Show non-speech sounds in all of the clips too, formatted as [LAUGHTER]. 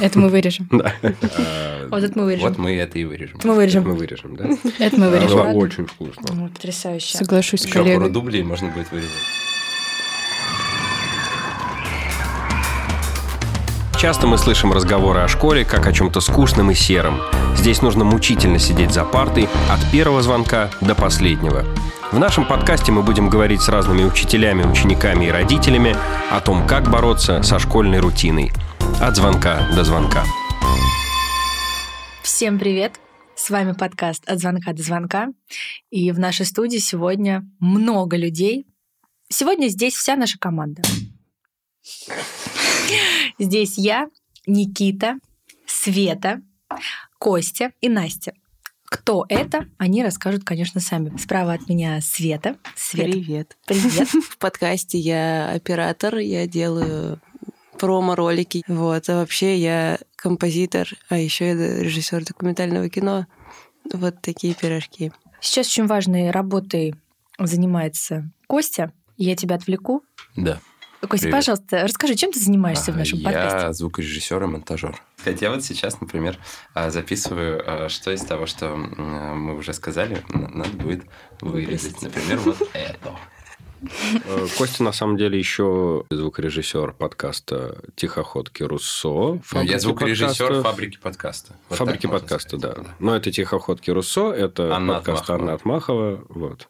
Это мы вырежем. [LAUGHS] Да. Вот это мы вырежем. Вот мы это и вырежем. Мы вырежем. Мы вырежем, да? Это мы вырежем. Было очень вкусно. Ну, Потрясающе. Соглашусь с Еще пару коллегой. дублей можно будет вырезать. Часто мы слышим разговоры о школе как о чем-то скучном и сером. Здесь нужно мучительно сидеть за партой от первого звонка до последнего. В нашем подкасте мы будем говорить с разными учителями, учениками и родителями о том, как бороться со школьной рутиной. От звонка до звонка. Всем привет! С вами подкаст «От звонка до звонка». И в нашей студии сегодня много людей. Сегодня здесь вся наша команда. Здесь я, Никита, Света, Костя и Настя. Кто это, они расскажут, конечно, сами. Справа от меня Света. Света, Привет. привет. [LAUGHS] В подкасте я оператор, я делаю промо-ролики. Вот. А вообще я композитор, а еще я режиссер документального кино. Вот такие пирожки. Сейчас очень важной работой занимается Костя. Я тебя отвлеку. Да. Костя, Привет. пожалуйста, расскажи, чем ты занимаешься в А, нашем Я подкасте? звукорежиссер и монтажер. Хотя вот сейчас, например, а, записываю, а, что из того, что мы уже сказали, надо будет вырезать. Например, вот это. Э, Костя, на самом деле, еще звукорежиссер подкаста «Тихоходки Руссо». Ну, Я Фабрики звукорежиссер подкаста. фабрики подкаста. Вот Фабрики подкаста, да. сказать, Но это «Тихоходки Руссо», это Анна подкаст Атмахова. Анны Атмахова. Вот.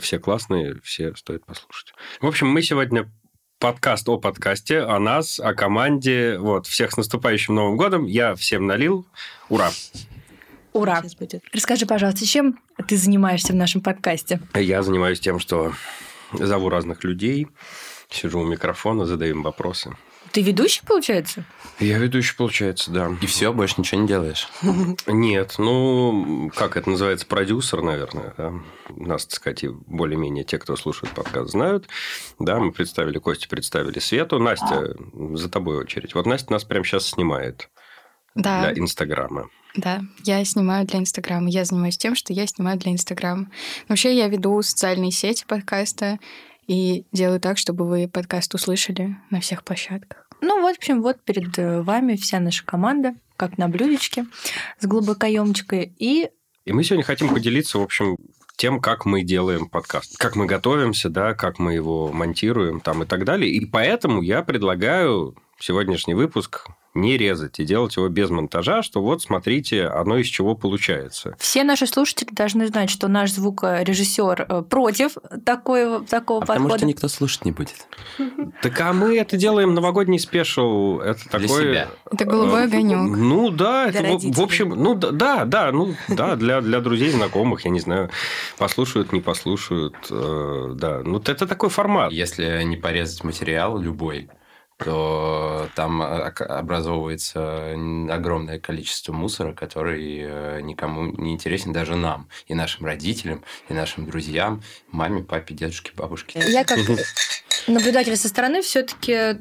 Все классные, все стоит послушать. В общем, мы сегодня подкаст о подкасте, о нас, о команде. Вот, всех с наступающим Новым годом. Я всем налил. Ура! Ура! Расскажи, пожалуйста, чем ты занимаешься в нашем подкасте? Я занимаюсь тем, что зову разных людей, сижу у микрофона, задаю им вопросы. Ты ведущий, получается? Я ведущий, получается, да. И все, больше ничего не делаешь. Нет, ну, как это называется, продюсер, наверное. Да? Нас, так сказать, и более-менее те, кто слушает подкаст, знают. Да, мы представили Костю, представили Свету. Настя, за тобой очередь. Вот Настя нас прямо сейчас снимает Да, для Инстаграма. Да. Я снимаю для Инстаграма. Я занимаюсь тем, что я снимаю для Инстаграма. Вообще, я веду социальные сети подкаста и делаю так, чтобы вы подкаст услышали на всех площадках. Ну, вот, в общем, вот перед э, вами вся наша команда, как на блюдечке, с глубокоемочкой. И И мы сегодня хотим поделиться, в общем, тем, как мы делаем подкаст, как мы готовимся, да, как мы его монтируем там и так далее. И поэтому я предлагаю сегодняшний выпуск не резать и делать его без монтажа, что вот смотрите, оно из чего получается. все наши слушатели должны знать, что наш звукорежиссер э, против такой, такого А потому подхода. что никто слушать не будет. [LAUGHS] Так а мы это делаем новогодний спешл. Это Для такое... себя. Это голубой Э, огонек. Ну да, это, в- в общем, ну да, да, да, ну да, для, для друзей, знакомых, я не знаю, послушают, не послушают, э, да. Ну это такой формат. Если не порезать материал любой, то там э, образовывается огромное количество мусора, который э, никому не интересен, даже нам, и нашим родителям, и нашим друзьям, маме, папе, дедушке, бабушке. Я как [LAUGHS] наблюдатель со стороны все-таки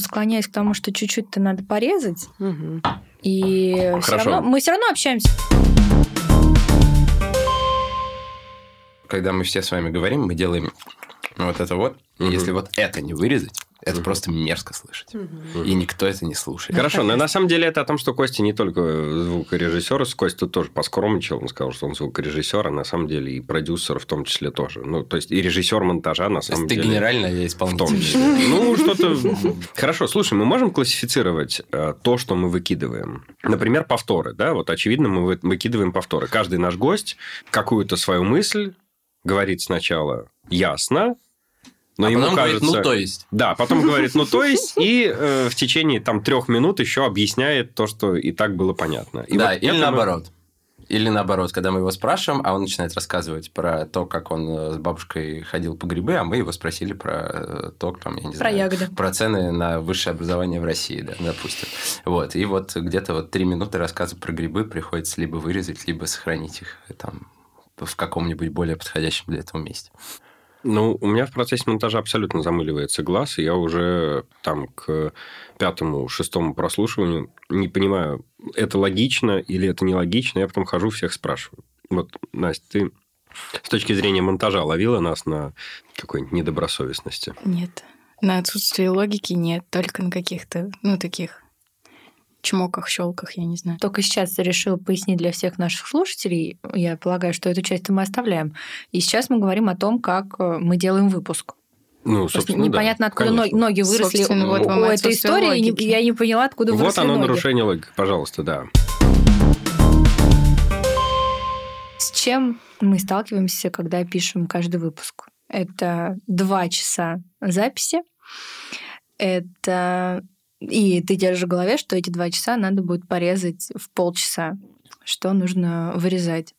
склоняюсь к тому, что чуть-чуть-то надо порезать. И все Хорошо. равно мы все равно общаемся. Когда мы все с вами говорим, мы делаем вот это вот. И Мгм. если вот это не вырезать, это Мгм. просто мерзко слышать. Мгм. И никто это не слушает. Хорошо, но на самом деле это о том, что Костя не только звукорежиссер, Костя тут тоже поскромничал, он сказал, что он звукорежиссер, а на самом деле и продюсер в том числе тоже. Ну, то есть и режиссер монтажа на самом есть ты деле. генерально, я В том исполнитель. числе. Ну, что-то... [LAUGHS] Хорошо, слушай, мы можем классифицировать э, то, что мы выкидываем? Например, повторы, да? Вот, очевидно, мы вы- выкидываем повторы. Каждый наш гость какую-то свою мысль говорит сначала ясно, но а ему потом говорит, кажется... ну, то есть. Да, потом говорит, ну, то есть, [LAUGHS] и э, в течение там трех минут еще объясняет то, что и так было понятно. И да, вот или это мы- наоборот. Или наоборот, когда мы его спрашиваем, а он начинает рассказывать про то, как он э, с бабушкой ходил по грибы, а мы его спросили про э, то, там, я не Про знаю, ягоды. про цены на высшее образование в России, да, допустим. Вот, и вот где-то вот три минуты рассказа про грибы приходится либо вырезать, либо сохранить их э, там в каком-нибудь более подходящем для этого месте. Ну, у меня в процессе монтажа абсолютно замыливается глаз, и я уже там к пятому, шестому прослушиванию не понимаю, это логично или это нелогично, я потом хожу, всех спрашиваю. Вот, Настя, ты с точки зрения монтажа ловила нас на какой-нибудь недобросовестности? Нет. На отсутствие логики нет, только на каких-то, ну, таких чмоках, щелках, я не знаю. Только сейчас решила пояснить для всех наших слушателей. Я полагаю, что эту часть мы оставляем. И сейчас мы говорим о том, как э, мы делаем выпуск. Ну, Просто собственно, непонятно, да, откуда конечно. ноги выросли Собственно, вот у, этой истории. логики. Я не поняла, откуда Вот выросли оно ноги. нарушение логики, пожалуйста, да. С чем мы сталкиваемся, когда пишем каждый выпуск? Это два часа записи. Это... И ты держишь в голове, что эти два часа надо будет порезать в полчаса, что нужно вырезать.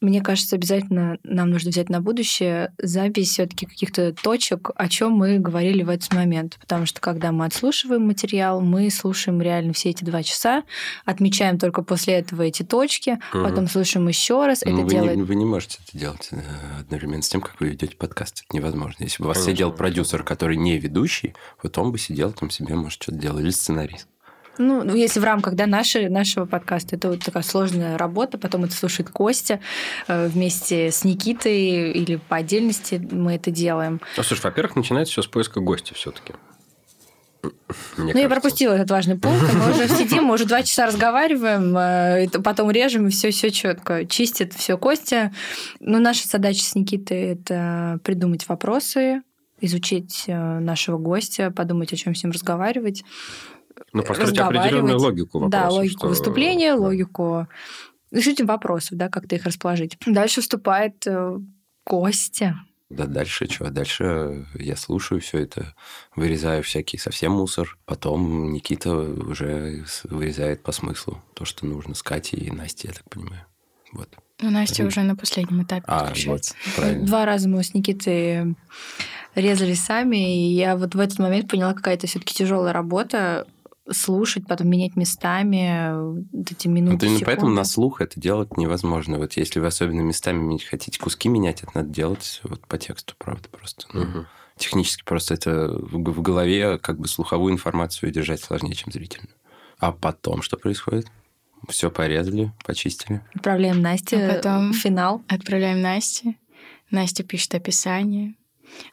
Мне кажется, обязательно нам нужно взять на будущее запись все-таки каких-то точек, о чем мы говорили в этот момент. Потому что когда мы отслушиваем материал, мы слушаем реально все эти два часа, отмечаем только после этого эти точки, Мгм. потом слушаем еще раз. Ну, это вы, делает не, вы не можете это делать э, одновременно с тем, как вы ведете подкаст. Это невозможно. Если бы у вас Конечно. сидел продюсер, который не ведущий, вот он бы сидел там себе, может, что-то делал. Или сценарист. Ну, ну, если в рамках да, нашей, нашего подкаста, это вот такая сложная работа, потом это слушает Костя э, вместе с Никитой или по отдельности мы это делаем. Ну, слушай, во-первых, начинается все с поиска гостя все-таки. ну, я пропустила этот важный пункт. Мы уже сидим, мы уже два часа разговариваем, э, потом режем, и все, все четко. Чистит все Костя. Ну, наша задача с Никитой это придумать вопросы, изучить э, нашего гостя, подумать, о чем с ним разговаривать. Ну, построить определенную логику вопроса. Да, логику что- выступления, логику решите вопросов, да, как-то их расположить. Дальше вступает э, Костя. Да дальше что? Дальше я слушаю все это, вырезаю всякий совсем мусор. Потом Никита уже вырезает по смыслу то, что нужно с Катей и Настей, я так понимаю. Вот. Ну, Настя Мгм. уже на последнем этапе А, вот, подключается. правильно. Два раза мы с Никитой резали сами, и я вот в этот момент поняла, какая-то все-таки тяжелая работа слушать, потом менять местами вот эти минуты, Вот именно секунды. поэтому на слух это делать невозможно. Вот если вы особенно местами хотите куски менять, это надо делать вот по тексту, правда, просто. Ну, Мгм. Технически просто это в голове как бы слуховую информацию держать сложнее, чем зрительную. А потом что происходит? Все порезали, почистили. Отправляем Насте А потом- финал. Отправляем Насте. Настя пишет описание.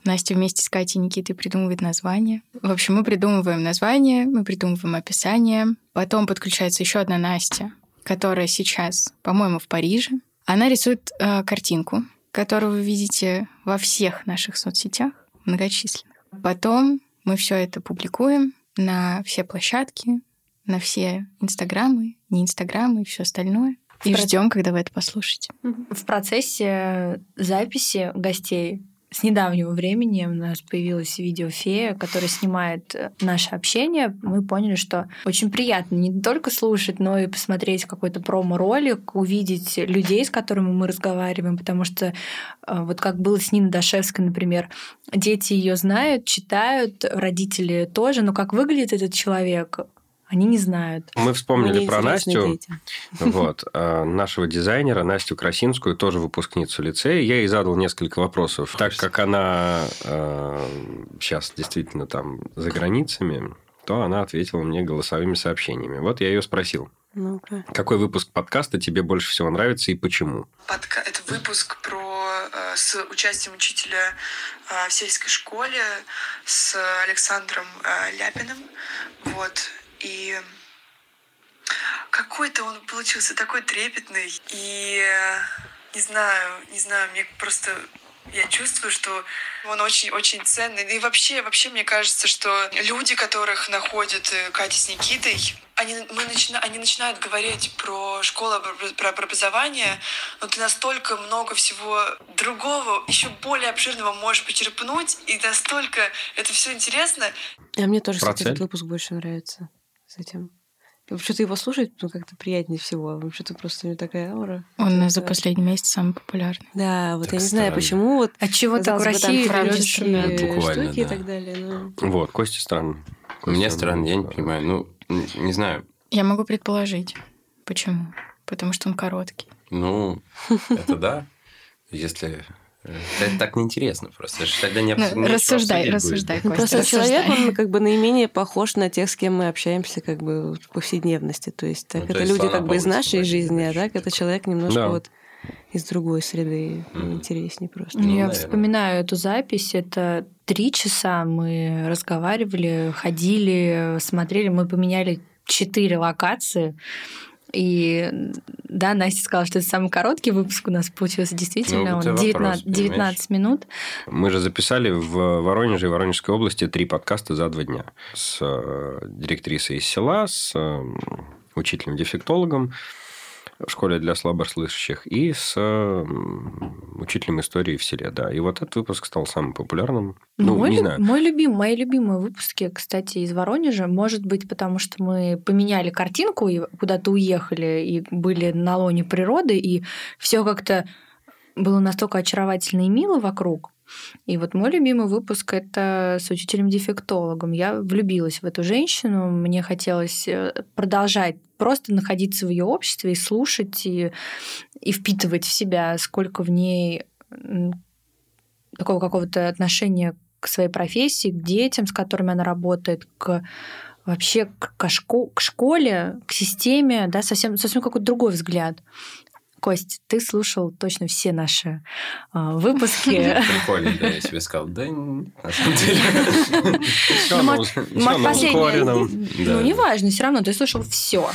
Настя вместе с Катей и Никитой придумывает название. В общем, мы придумываем название, мы придумываем описание. Потом подключается еще одна Настя, которая сейчас, по-моему, в Париже. Она рисует э, картинку, которую вы видите во всех наших соцсетях, многочисленных. Потом мы все это публикуем на все площадки, на все инстаграмы, не инстаграмы и все остальное. И ждем, когда вы это послушаете. В процессе записи гостей с недавнего времени у нас появилась видеофея, которая снимает э, наше общение. Мы поняли, что очень приятно не только слушать, но и посмотреть какой-то промо-ролик, увидеть людей, с которыми мы разговариваем, потому что э, вот как было с Ниной Дашевской, например, дети ее знают, читают, родители тоже, но как выглядит этот человек, они не знают. Мы вспомнили про Настю. дети. Вот, а, [LAUGHS] нашего дизайнера Настю Красинскую, тоже выпускницу лицея. Я ей задал несколько вопросов. Так как она сейчас действительно там за границами, то она ответила мне голосовыми сообщениями. Вот я ее спросил, Ну-ка. какой выпуск подкаста тебе больше всего нравится и почему? Подка... Это выпуск про э, с участием учителя э, в сельской школе с Александром э, Ляпиным. Вот. И какой-то он получился такой трепетный. И э, не знаю, не знаю, мне просто я чувствую, что он очень-очень ценный. Да И вообще, вообще мне кажется, что люди, которых находят э, Катя с Никитой, они, мы начина, они начинают говорить про школу, про, про образование, но ты настолько много всего другого, еще более обширного можешь почерпнуть, и настолько это все интересно. А мне тоже, кстати, Процель? этот выпуск больше нравится с этим. Вообще-то его слушать ну, как-то приятнее всего. Вообще-то просто у него такая аура. Он Это- за последний месяц самый популярный. Да, вот Так я не знаю, почему вот От чего так в России Буквально, штуки и да. так далее. но- Вот, Костя странно. Мне Костя, странно, я не понимаю. Ну, не знаю. Я могу предположить, почему. Потому что он короткий. Ну, [LAUGHS] это да. Если... э, Это так неинтересно просто. Тогда не Ну, обсу- нечего рассуждай, обсудить будет. рассуждай, Ну, Костя, просто рассуждай. человек, он как бы наименее похож на тех, с кем мы общаемся как бы в повседневности. То есть так Ну, то это есть люди как бы из нашей жизни, а так это человек немножко Да. вот из другой среды Мгм. интереснее просто. Ну, я наверное. вспоминаю эту запись. Это три часа мы разговаривали, ходили, смотрели. Мы поменяли четыре локации. И да, Настя сказала, что это самый короткий выпуск у нас получился. Действительно, Ну, он вопрос, 19, 19 минут. Мы же записали в Воронеже и Воронежской области три подкаста за два дня. С э, директрисой из села, с э, учителем-дефектологом в школе для слабослышащих и с учителем истории в селе, да. И вот этот выпуск стал самым популярным. Ну, мой, не знаю. мой любим, мои любимые выпуски, кстати, из Воронежа, может быть, потому что мы поменяли картинку и куда-то уехали и были на лоне природы, и все как-то было настолько очаровательно и мило вокруг. И вот мой любимый выпуск это с учителем-дефектологом. Я влюбилась в эту женщину, мне хотелось э, продолжать просто находиться в ее обществе и слушать, и, и впитывать в себя, сколько в ней такого какого-то отношения к своей профессии, к детям, с которыми она работает, к вообще к, к школе, к системе, да, совсем, совсем какой-то другой взгляд. Кость, ты слушал точно все наши а, [LAUGHS] выпуски. Прикольно, да, я себе сказал, да, на самом деле. [LAUGHS] Всё Ну. Ну, неважно, все равно ты слушал все.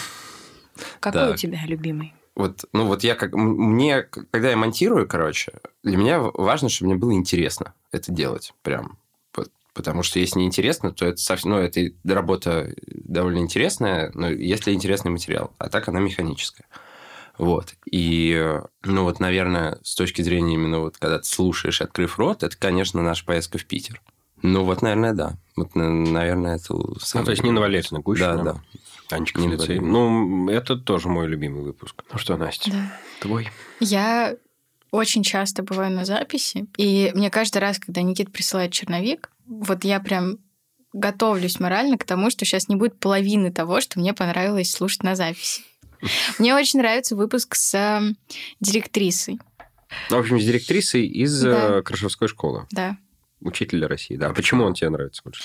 Какой у тебя любимый? Вот, ну вот я как... Мне, когда я монтирую, короче, для меня важно, чтобы мне было интересно это делать прям. Вот, Потому что если неинтересно, то это совсем... Ну, это работа довольно интересная, но если интересный материал. А так она механическая. Вот. И, э, ну вот, наверное, с точки зрения именно вот, когда ты слушаешь, открыв рот, это, конечно, наша поездка в Питер. Ну вот, наверное, да. Вот, на- наверное, это... Ну, то есть Нина Валерьевна Гущина. Да, да. Анечка Нина Фелицей. Валерьевна. Ну, это тоже мой любимый выпуск. Ну что, Настя, Да. твой? Я очень часто бываю на записи, и мне каждый раз, когда Никит присылает черновик, вот я прям готовлюсь морально к тому, что сейчас не будет половины того, что мне понравилось слушать на записи. Мне очень нравится выпуск с э, директрисой, Ну, в общем, с директрисой из Да. э, Крашевской школы. да. Учителя России. Да. А почему он тебе нравится больше?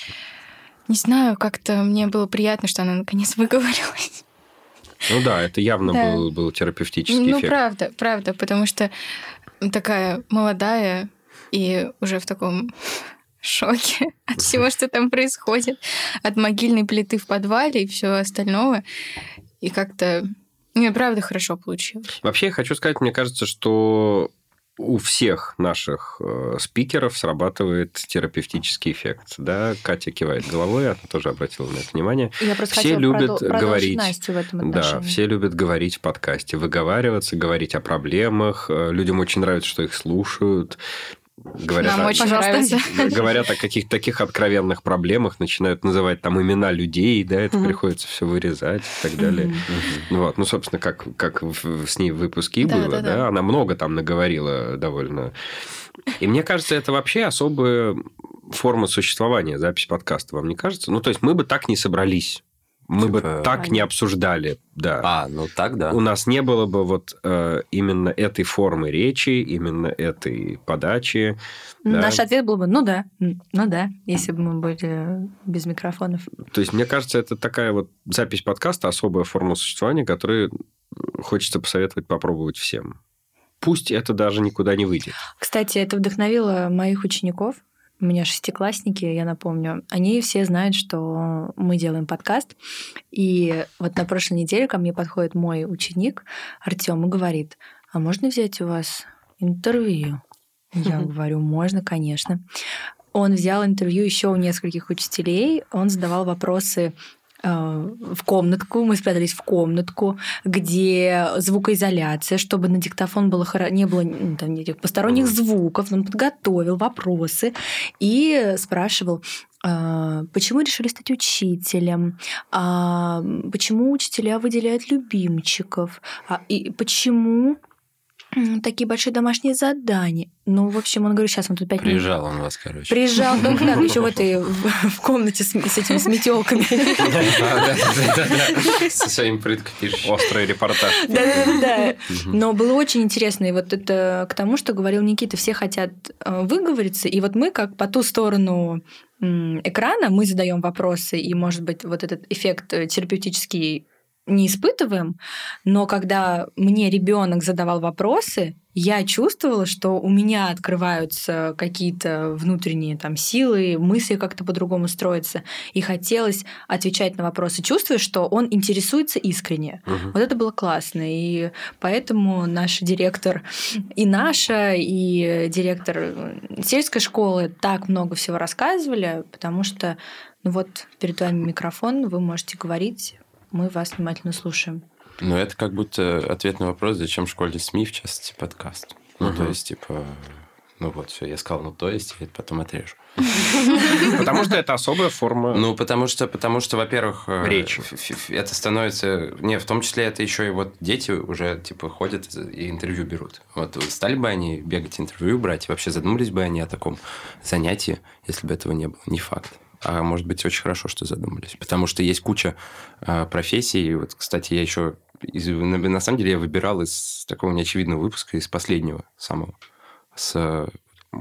Не знаю, как-то мне было приятно, что она наконец [LAUGHS] выговорилась. Ну да, это явно Да. был, был терапевтический Ну, эффект. правда, правда, потому что такая молодая и уже в таком [LAUGHS] шоке [LAUGHS] от всего, что там происходит, от могильной плиты в подвале и всего остального. И как-то, ну, и правда хорошо получилось. Вообще, я хочу сказать, мне кажется, что у всех наших э, спикеров срабатывает терапевтический эффект. Да, Катя кивает головой, она тоже обратила на это внимание. Я просто Все любят продол- говорить. Настю в этом Да, все любят говорить в подкасте, выговариваться, говорить о проблемах. Э, Людям очень нравится, что их слушают. Говорят, Нам о- очень Пожалуйста. нравится. [LAUGHS] говорят о каких-то таких откровенных проблемах, начинают называть там имена людей, да, это Мгм. приходится все вырезать и так далее. Ну Вот, ну, собственно, как, как в- с ней в выпуске Да, было, да, да, да. она много там наговорила довольно. И мне кажется, это вообще особая форма существования, запись подкаста, вам не кажется? Ну, то есть мы бы так не собрались, мы бы Типа- так не обсуждали, да. А, ну так, да. У нас не было бы вот э, именно этой формы речи, именно этой подачи. да. Наш ответ был бы, ну да, ну да, если бы мы были без микрофонов. То есть, мне кажется, это такая вот запись подкаста, особая форма существования, которую хочется посоветовать попробовать всем. Пусть это даже никуда не выйдет. Кстати, это вдохновило моих учеников. У меня шестиклассники, я напомню. Они все знают, что мы делаем подкаст. И вот на прошлой неделе ко мне подходит мой ученик Артем и говорит, а можно взять у вас интервью? Я [LAUGHS] говорю, можно, конечно. Он взял интервью еще у нескольких учителей. Он задавал вопросы в комнатку, мы спрятались в комнатку, где звукоизоляция, чтобы на диктофон было хоро- не было ну, там, никаких посторонних звуков. Он подготовил вопросы и спрашивал, а, почему решили стать учителем, А, почему учителя выделяют любимчиков, А, и почему такие большие домашние задания. Ну, в общем, он говорит, сейчас он тут пять минут Приезжал он вас, короче. Приезжал, ну как, еще в этой в, в комнате с, с этими с метелками. Да-да-да-да. [LAUGHS] Со своим прыткой пишешь. Острый репортаж. Да-да-да. Но было очень интересно. И вот это к тому, что говорил Никита, все хотят э, выговориться. И вот мы, как по ту сторону экрана, мы задаем вопросы, и, может быть, вот этот эффект э, терапевтический не испытываем, но когда мне ребенок задавал вопросы, я чувствовала, что у меня открываются какие-то внутренние там силы, мысли как-то по-другому строятся, и хотелось отвечать на вопросы, чувствуя, что он интересуется искренне. Мгм. Вот это было классно, и поэтому наш директор и наша, и директор сельской школы так много всего рассказывали, потому что ну вот перед вами микрофон, вы можете говорить, мы вас внимательно слушаем. Ну, это как будто ответ на вопрос, зачем в школе СМИ, в частности, подкаст. Ну, то Мгм. есть, типа, ну вот, все, я сказал, ну, то есть, я это потом отрежу. [LAUGHS] Потому что это особая форма. Ну, потому что, потому что, во-первых, э, ф- это становится... Не, в том числе это еще и вот дети уже, типа, ходят и интервью берут. Вот стали бы они бегать интервью брать, и вообще задумались бы они о таком занятии, если бы этого не было. Не факт. А может быть, очень хорошо, что задумались. Потому что есть куча э, профессий. И Вот, кстати, я еще... из- на, на самом деле я выбирал из такого неочевидного выпуска, из последнего самого. С э,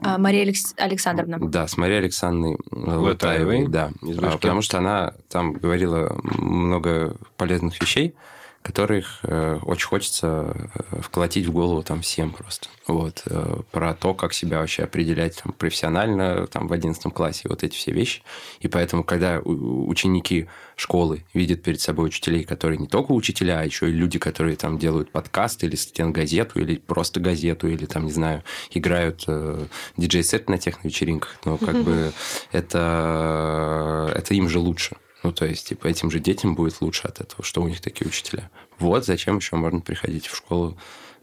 А, Мария Алекс- Александровна. да, с Марией Александровной Латаевой. Латаевой, да. А. Потому что она там говорила много полезных вещей, которых э, очень хочется э, вколотить в голову там всем просто. Вот. э, про то, как себя вообще определять там, профессионально там, в 11 классе, вот эти все вещи. И поэтому, когда ученики школы видят перед собой учителей, которые не только учителя, а еще и люди, которые там делают подкасты или стенгазету, или просто газету, или там, не знаю, играют э, диджей-сет на техно-вечеринках, но как бы это, это им же лучше. Ну, то есть, типа, этим же детям будет лучше от этого, что у них такие учителя. Вот зачем еще можно приходить в школу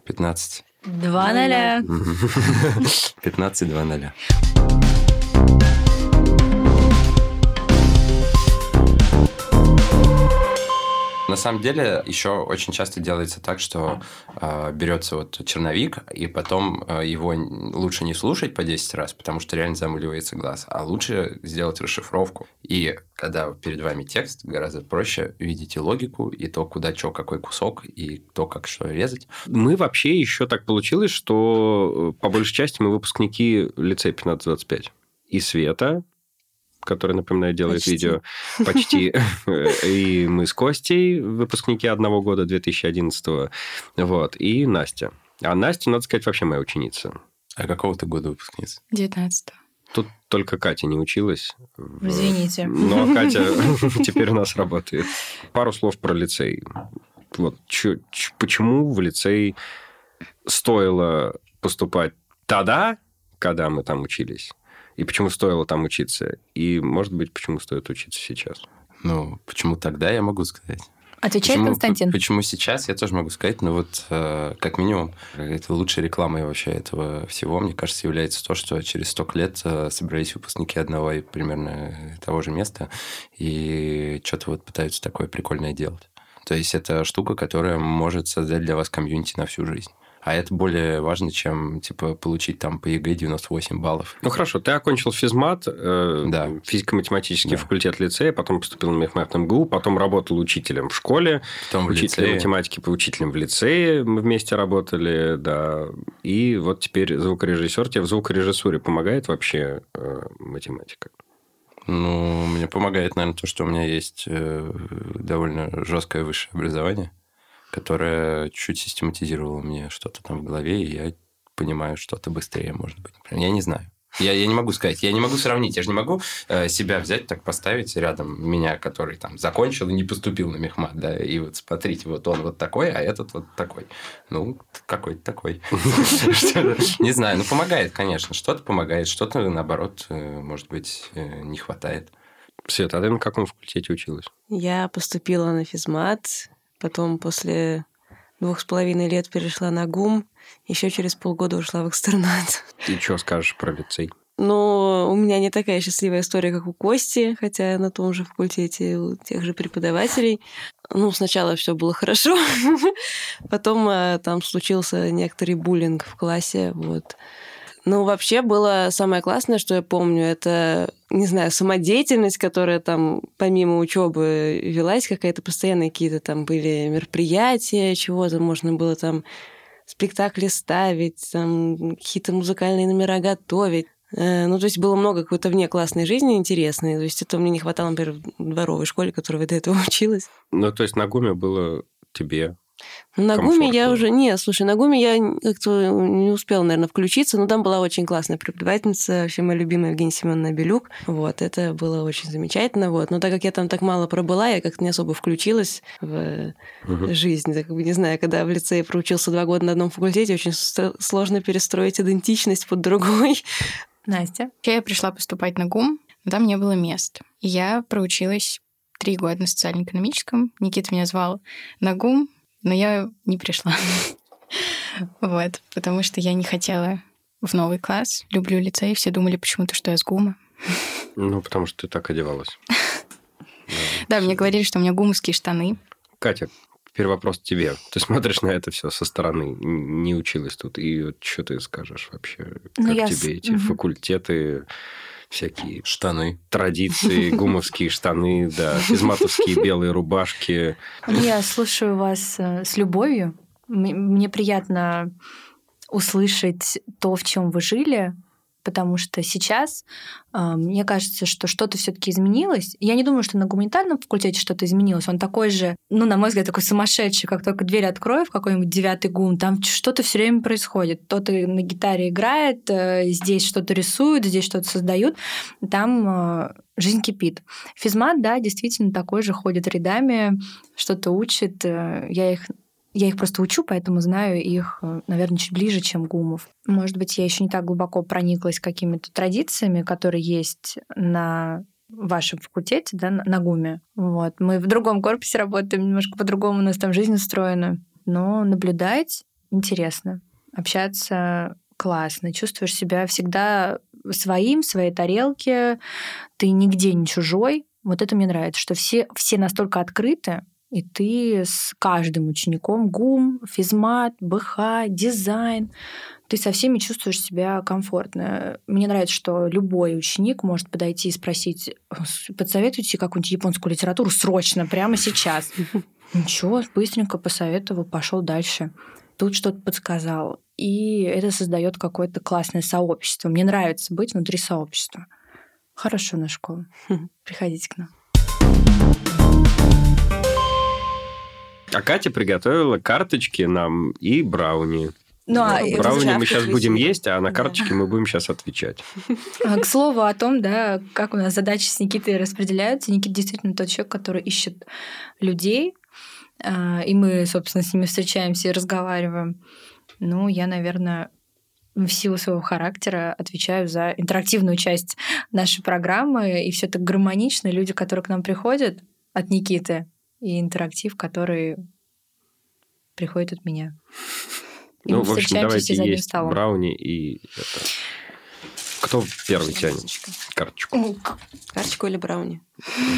15. Два ноля. 15-2-0. [LAUGHS] На самом деле еще очень часто делается так, что э, берется вот черновик, и потом э, его лучше не слушать по 10 раз, потому что реально замыливается глаз, а лучше сделать расшифровку. И когда перед вами текст, гораздо проще видеть и логику, и то, куда что, какой кусок, и то, как что резать. Мы вообще еще так получилось, что э, по большей части мы выпускники лицея 1525. И Света, который, напоминаю, делает Почти. видео почти. [LAUGHS] И мы с Костей, выпускники одного года, 2011 Вот. И Настя. А Настя, надо сказать, вообще моя ученица. А какого ты года выпускница? 19 Тут только Катя не училась. Извините. Но Катя [LAUGHS] [LAUGHS] теперь у нас работает. Пару слов про лицей. Вот почему в лицей стоило поступать тогда, когда мы там учились? И почему стоило там учиться? И, может быть, почему стоит учиться сейчас? Ну, почему тогда, я могу сказать. Отвечает Почему, Константин. Почему сейчас, я тоже могу сказать, но вот э, как минимум, это лучшей рекламой вообще этого всего, мне кажется, является то, что через столько лет э, собрались выпускники одного и примерно того же места, и что-то вот пытаются такое прикольное делать. То есть это штука, которая может создать для вас комьюнити на всю жизнь. А это более важно, чем типа получить там по ЕГЭ 98 баллов. Ну хорошо, ты окончил физмат, э, Да. физико-математический Да. факультет лицея, потом поступил на мехмат МГУ, потом работал учителем в школе, Потом в учителем лицее. математики по учителем в лицее мы вместе работали, да. И вот теперь звукорежиссер. Тебе в звукорежиссуре помогает вообще э, математика? Ну, мне помогает, наверное, то, что у меня есть э, довольно жесткое высшее образование, которое чуть систематизировало мне что-то там в голове, и я понимаю что-то быстрее, может быть. Я не знаю. Я, я не могу сказать, я не могу сравнить, я же не могу э, себя взять, так поставить рядом меня, который там закончил и не поступил на мехмат, да, и вот смотрите, вот он вот такой, а этот вот такой. Ну, какой-то такой. [LAUGHS] Не знаю, ну помогает, конечно, что-то помогает, что-то, наоборот, э, может быть, э, не хватает. Света, а ты на каком факультете училась? Я поступила на физмат, потом после двух с половиной лет перешла на ГУМ, еще через полгода ушла в экстернат. И что скажешь про лицей? Но у меня не такая счастливая история, как у Кости, хотя на том же факультете у тех же преподавателей. Ну, сначала все было хорошо, [LAUGHS] потом э, там случился некоторый буллинг в классе, вот. Ну, вообще было самое классное, что я помню, это, не знаю, самодеятельность, которая там помимо учебы велась, какая-то постоянно какие-то там были мероприятия, чего-то можно было там спектакли ставить, там какие-то музыкальные номера готовить. Э, ну, то есть было много какой-то вне классной жизни интересной. То есть этого мне не хватало, например, в дворовой школе, которая до этого [LAUGHS] училась. Ну, то есть на ГУМе было тебе на ГУМе я уже... Не, слушай, на ГУМе я как-то не успела, наверное, включиться, но там была очень классная преподавательница, вообще моя любимая Евгения Семеновна Белюк. Вот, это было очень замечательно. Вот. Но так как я там так мало пробыла, я как-то не особо включилась в угу. жизнь. Так, не знаю, когда в лицее проучился два года на одном факультете, очень сложно перестроить идентичность под другой. Настя? Я пришла поступать на ГУМ, но там не было мест. Я проучилась три года на социально-экономическом. Никита меня звал на ГУМ, но я не пришла. Вот, потому что я не хотела в новый класс. Люблю лицей, все думали почему-то, что я с ГУМа. Ну, потому что ты так одевалась. Да, мне говорили, что у меня гумовские штаны. Катя, теперь вопрос тебе. Ты смотришь на это все со стороны, не училась тут, и вот что ты скажешь вообще? Ну, как тебе эти факультеты, всякие штаны, традиции, [LAUGHS] гумовские штаны, да, физматовские белые рубашки. Я слушаю вас э, с любовью. Мне приятно услышать то, в чем вы жили, потому что сейчас э, мне кажется, что что-то все-таки изменилось. Я не думаю, что на гуманитарном факультете что-то изменилось. Он такой же, ну, на мой взгляд, такой сумасшедший, как только дверь открою в какой-нибудь девятый гум, там что-то все время происходит. Кто-то на гитаре играет, э, здесь что-то рисует, здесь что-то создают. Там э, жизнь кипит. Физмат, да, действительно такой же ходит рядами, что-то учит. Э, я их я их просто учу, поэтому знаю их, э, наверное, чуть ближе, чем Гумов. Может быть, я еще не так глубоко прониклась какими-то традициями, которые есть на вашем факультете, да, на ГУМе. Вот. Мы в другом корпусе работаем, немножко по-другому у нас там жизнь устроена. Но наблюдать интересно, общаться классно, чувствуешь себя всегда своим, в своей тарелке, ты нигде не чужой. Вот это мне нравится, что все, все настолько открыты, и ты с каждым учеником ГУМ, физмат, БХ, дизайн, ты со всеми чувствуешь себя комфортно. Мне нравится, что любой ученик может подойти и спросить, подсоветуйте какую-нибудь японскую литературу срочно, прямо сейчас. [LAUGHS] Ничего, быстренько посоветовал, пошел дальше. Тут что-то подсказал. И это создает какое-то классное сообщество. Мне нравится быть внутри сообщества. Хорошо на школу. Приходите к нам. А Катя приготовила карточки нам и брауни. Ну, а брауни мы сейчас будем есть, а на карточке да. мы будем сейчас отвечать. А, к слову о том, да, как у нас задачи с Никитой распределяются. Никита действительно тот человек, который ищет людей, а, и мы, собственно, с ними встречаемся и разговариваем. Ну, я, наверное, в силу своего характера отвечаю за интерактивную часть нашей программы, и все так гармонично. Люди, которые к нам приходят от Никиты, и интерактив, который приходит от меня. [LAUGHS] И ну, в общем, давайте есть столом. брауни и это. Кто первый тянет карточку? Карточку или брауни?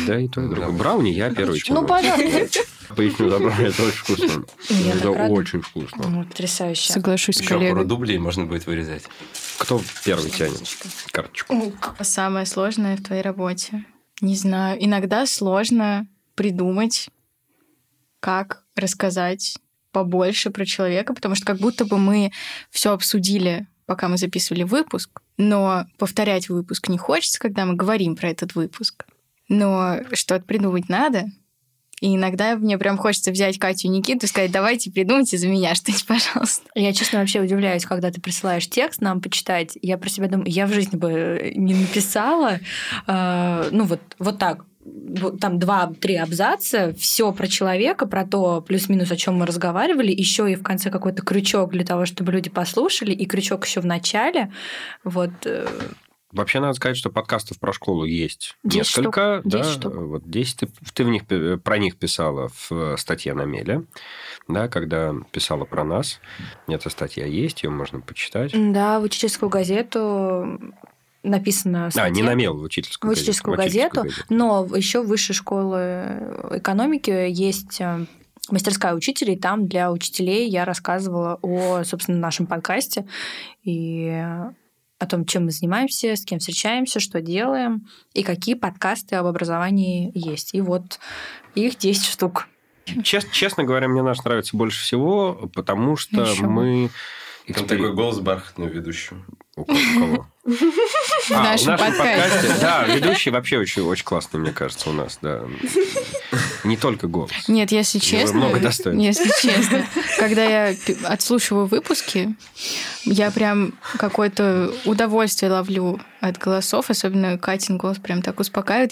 Да, и то, и другое. Брауни я первый тяну. Ну, пожалуйста. [LAUGHS] Поясню за брауни, это очень вкусно. [LAUGHS] Это очень вкусно. Ну, потрясающе. Соглашусь с коллегой. пару дублей можно будет вырезать. Кто первый тянет карточку? Самое сложное в твоей работе? Не знаю. Иногда сложно придумать, как рассказать побольше про человека, потому что как будто бы мы все обсудили, пока мы записывали выпуск, но повторять выпуск не хочется, когда мы говорим про этот выпуск. Но что-то придумать надо. И иногда мне прям хочется взять Катю и Никиту и сказать, давайте придумайте за меня что-нибудь, [LAUGHS] пожалуйста. Я, честно, вообще удивляюсь, когда ты присылаешь текст нам почитать. Я про себя думаю, я в жизни бы не написала. Э, ну, вот, вот так там два-три абзаца, все про человека, про то плюс-минус, о чем мы разговаривали, еще и в конце какой-то крючок для того, чтобы люди послушали, и крючок еще в начале. Вот. Э, Вообще надо сказать, что подкастов про школу есть 10 несколько. Штук. 10 да, штук. Вот 10 ты, ты в них, про них писала в статье на Меле, да, когда писала про нас. Эта статья есть, ее можно почитать. Да, в учительскую газету написано статья. А, не на мел, в учительскую, в учительскую газету. газету. Но еще в высшей школы экономики есть э, мастерская учителей. Там для учителей я рассказывала о, собственно, нашем подкасте и о том, чем мы занимаемся, с кем встречаемся, что делаем, и какие подкасты об образовании есть. И вот их 10 штук. Честно, честно говоря, мне наш нравится больше всего, потому что Еще. мы... Там такой голос бархатный ведущего. У кого? В А, нашем подкасте. Да, ведущий вообще очень, очень классный, мне кажется, у нас, да. Не только голос. Нет, если честно, много достоинств. если честно, когда я отслушиваю выпуски, я прям какое-то удовольствие ловлю от голосов, особенно Катин голос прям так успокаивает.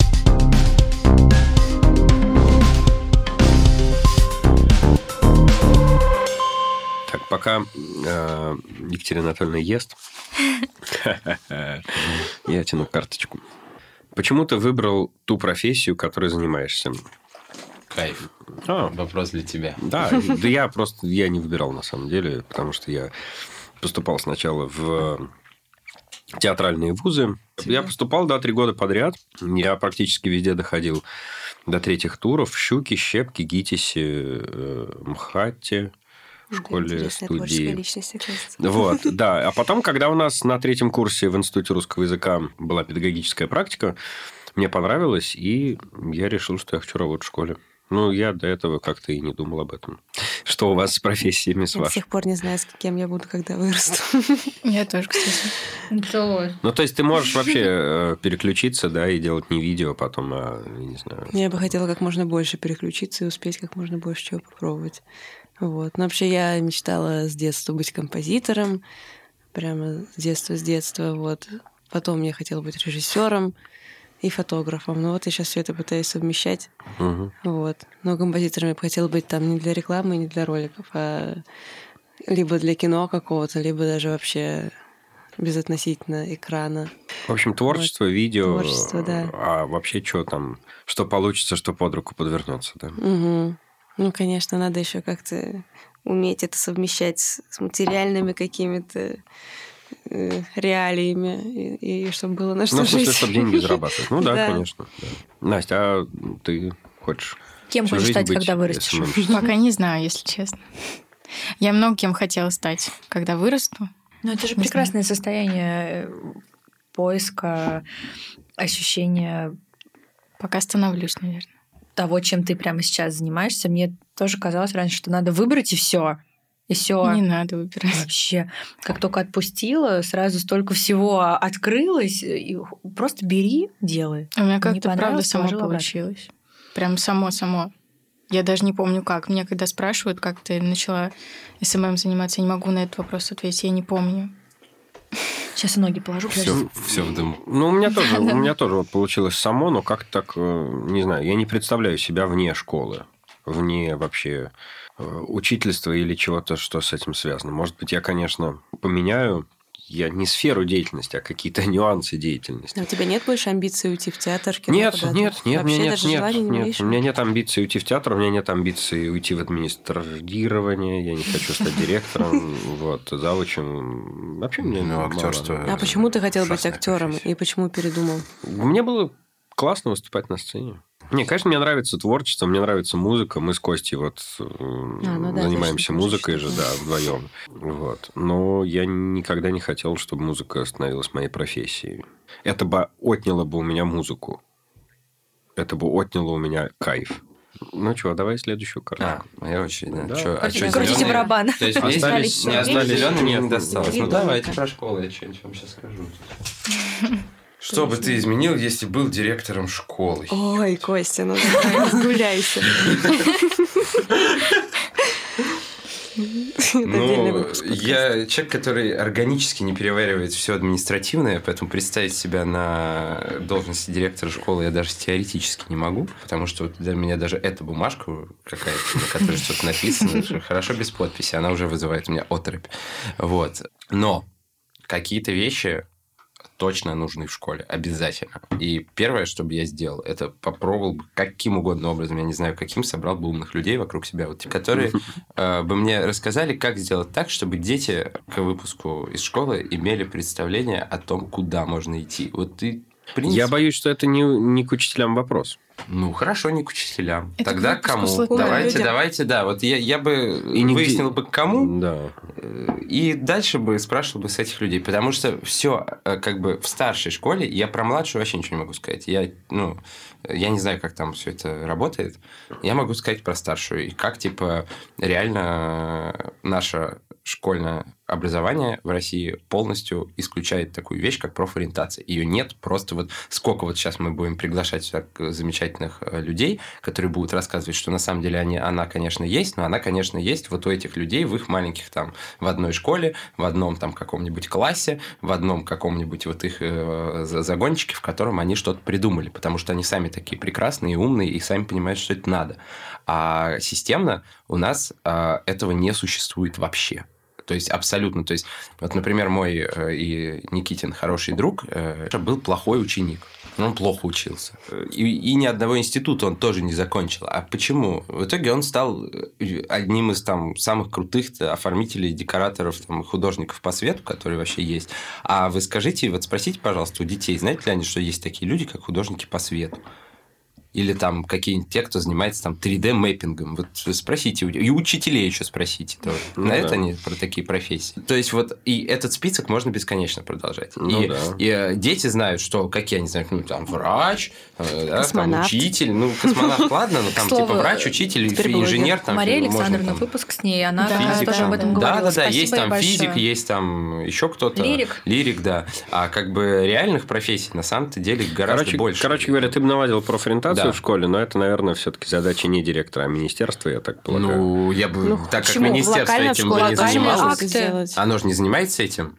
Пока э, Екатерина Анатольевна ест, [LAUGHS] я тяну карточку. Почему ты выбрал ту профессию, которой занимаешься? Кайф. А, Вопрос для тебя. Да, [LAUGHS] да я просто я не выбирал на самом деле, потому что я поступал сначала в театральные вузы. Я поступал, да, три года подряд. Я практически везде доходил до третьих туров. В Щуке, Щепке, Гитисе, э, МХАТе, школе студии. Вот, [LAUGHS] да. А потом, когда у нас на третьем курсе в Институте русского языка была педагогическая практика, мне понравилось, и я решил, что я хочу работать в школе. Ну, я до этого как-то и не думал об этом. Что у вас с профессиями, с Я до сих пор не знаю, с кем я буду, когда вырасту. [LAUGHS] Я тоже, кстати. Ну, то есть ты можешь вообще э, переключиться, да, и делать не видео потом, а, не знаю. Я бы хотела как можно больше переключиться и успеть как можно больше чего попробовать. Вот. Но вообще я мечтала с детства быть композитором. Прямо с детства, с детства. Вот. Потом я хотела быть режиссером и фотографом. Ну вот я сейчас все это пытаюсь совмещать. Мгм. Вот. Но композитором я бы хотела быть там не для рекламы, не для роликов, а либо для кино какого-то, либо даже вообще безотносительно экрана. В общем, творчество, видео. Творчество, да. А вообще, что там, что получится, что под руку подвернется, да? Мгм. Ну, конечно, надо еще как-то уметь это совмещать с, с материальными какими-то э, реалиями, и, и чтобы было на что Ну, в смысле, жить. чтобы деньги зарабатывать. Ну [LAUGHS] да, Да. конечно. да. Настя, а ты хочешь Кем всю хочешь жизнь стать, быть когда вырастешь? [LAUGHS] Пока не знаю, если честно. Я много кем хотела стать, когда вырасту. Ну, это же Не прекрасное состояние э, поиска, ощущения Пока становлюсь, наверное. Того, чем ты прямо сейчас занимаешься. Мне тоже казалось раньше, что надо выбрать и все. И все. Не надо выбирать. Вообще, как только отпустила, сразу столько всего открылось. И просто бери, делай. У меня как-то правда само положила обратно. получилось. Прям само-само. Я даже не помню как. Меня когда спрашивают, как ты начала SMM заниматься, я не могу на этот вопрос ответить. Я не помню. Сейчас и ноги положу. подожди. Все, все в дыму. Ну, у меня тоже, у меня тоже вот получилось само, но как так, э, не знаю, я не представляю себя вне школы, вне вообще э, учительства или чего-то, что с этим связано. Может быть, я, конечно, поменяю, я не сферу деятельности, а какие-то [LAUGHS] нюансы деятельности. А у тебя нет больше амбиций уйти в театр, кино Нет, куда-то? нет, нет, Вообще нет, даже нет, не нет. У меня нет амбиций уйти в театр, у меня нет амбиций уйти в администрирование, я не хочу стать [LAUGHS] директором, вот, завучем. Вообще мне Ну, актерство- А почему ты хотел быть актером и почему передумал? Мне было классно выступать на сцене. Не, конечно, мне нравится творчество, мне нравится музыка. Мы с Костей вот э, ну да, занимаемся точно, музыкой же, да, вдвоем. Вот. Но я никогда не хотел, чтобы музыка становилась моей профессией. Это бы отняло бы у меня музыку. Это бы отняло у меня кайф. Ну что, давай следующую карту. А, моя очередь, да. Да. Чё, а Крутите- чё, крутите барабан. То есть [LAUGHS] Остались- не остались- зеленые, нет, не досталось. Ну давайте про школу, я что-нибудь вам сейчас скажу. [LAUGHS] Что бы ты изменил, если был директором школы? Ой, Костя, ну разгуляйся. Отдельный Ну, я человек, который органически не переваривает все административное, поэтому представить себя на должности директора школы я даже теоретически не могу, потому что для меня даже эта бумажка какая-то, на которой что-то написано, хорошо без подписи, она уже вызывает у меня отрыбь. Вот. Но какие-то вещи точно нужны в школе, обязательно. И первое, что бы я сделал, это попробовал бы каким угодно образом, я не знаю каким, собрал бы умных людей вокруг себя, вот, которые э, бы мне рассказали, как сделать так, чтобы дети к выпуску из школы имели представление о том, куда можно идти. Вот ты принципе- Я боюсь, что это не, не к учителям вопрос. Ну, хорошо, не к учителям. Это Тогда к кому? выпуску Давайте, людям. давайте, да. Вот я, я бы И нигде- выяснил бы, к кому, Да. э, и дальше бы спрашивал бы с этих людей. Потому что все, как бы в старшей школе, я про младшую вообще ничего не могу сказать. Я, ну, я не знаю, как там все это работает. Я могу сказать про старшую. И как, типа, реально наша школьная образование в России полностью исключает такую вещь, как профориентация. Ее нет просто вот сколько вот сейчас мы будем приглашать замечательных э, людей, которые будут рассказывать, что на самом деле они, она, конечно, есть, но она, конечно, есть вот у этих людей в их маленьких там в одной школе, в одном там каком-нибудь классе, в одном каком-нибудь вот их э, загончике, в котором они что-то придумали, потому что они сами такие прекрасные умные и сами понимают, что это надо. А системно у нас э, этого не существует вообще. То есть абсолютно. То есть, вот, например, мой э, и Никитин хороший друг э, был плохой ученик. Он плохо учился. И, и ни одного института он тоже не закончил. А почему? В итоге он стал э, одним из там, самых крутых оформителей, декораторов, там, художников по свету, которые вообще есть. А вы скажите, вот спросите, пожалуйста, у детей, знаете ли они, что есть такие люди, как художники по свету? Или там какие-нибудь те, кто занимается там 3D-мэппингом. Вот спросите, и учителей еще спросите. То, ну, на да. это они про такие профессии. То есть вот и этот список можно бесконечно продолжать. Ну, и, да. и э, дети знают, что какие они знают, ну там врач, э, да, там, учитель, ну космонавт, [LAUGHS] ладно, но там типа врач, учитель, инженер. Там, Мария Александровна, выпуск с ней, она физик, тоже об этом говорила. Да, да, да, есть там физик, есть там еще кто-то. Лирик. Лирик, да. А как бы реальных профессий на самом-то деле гораздо больше. Короче говоря, ты бы наладил профориентацию да. в школе, но это, наверное, все-таки задача не директора, а министерства, я так полагаю. Ну, я бы, ну, так как министерство этим бы не занималось, оно же не занимается этим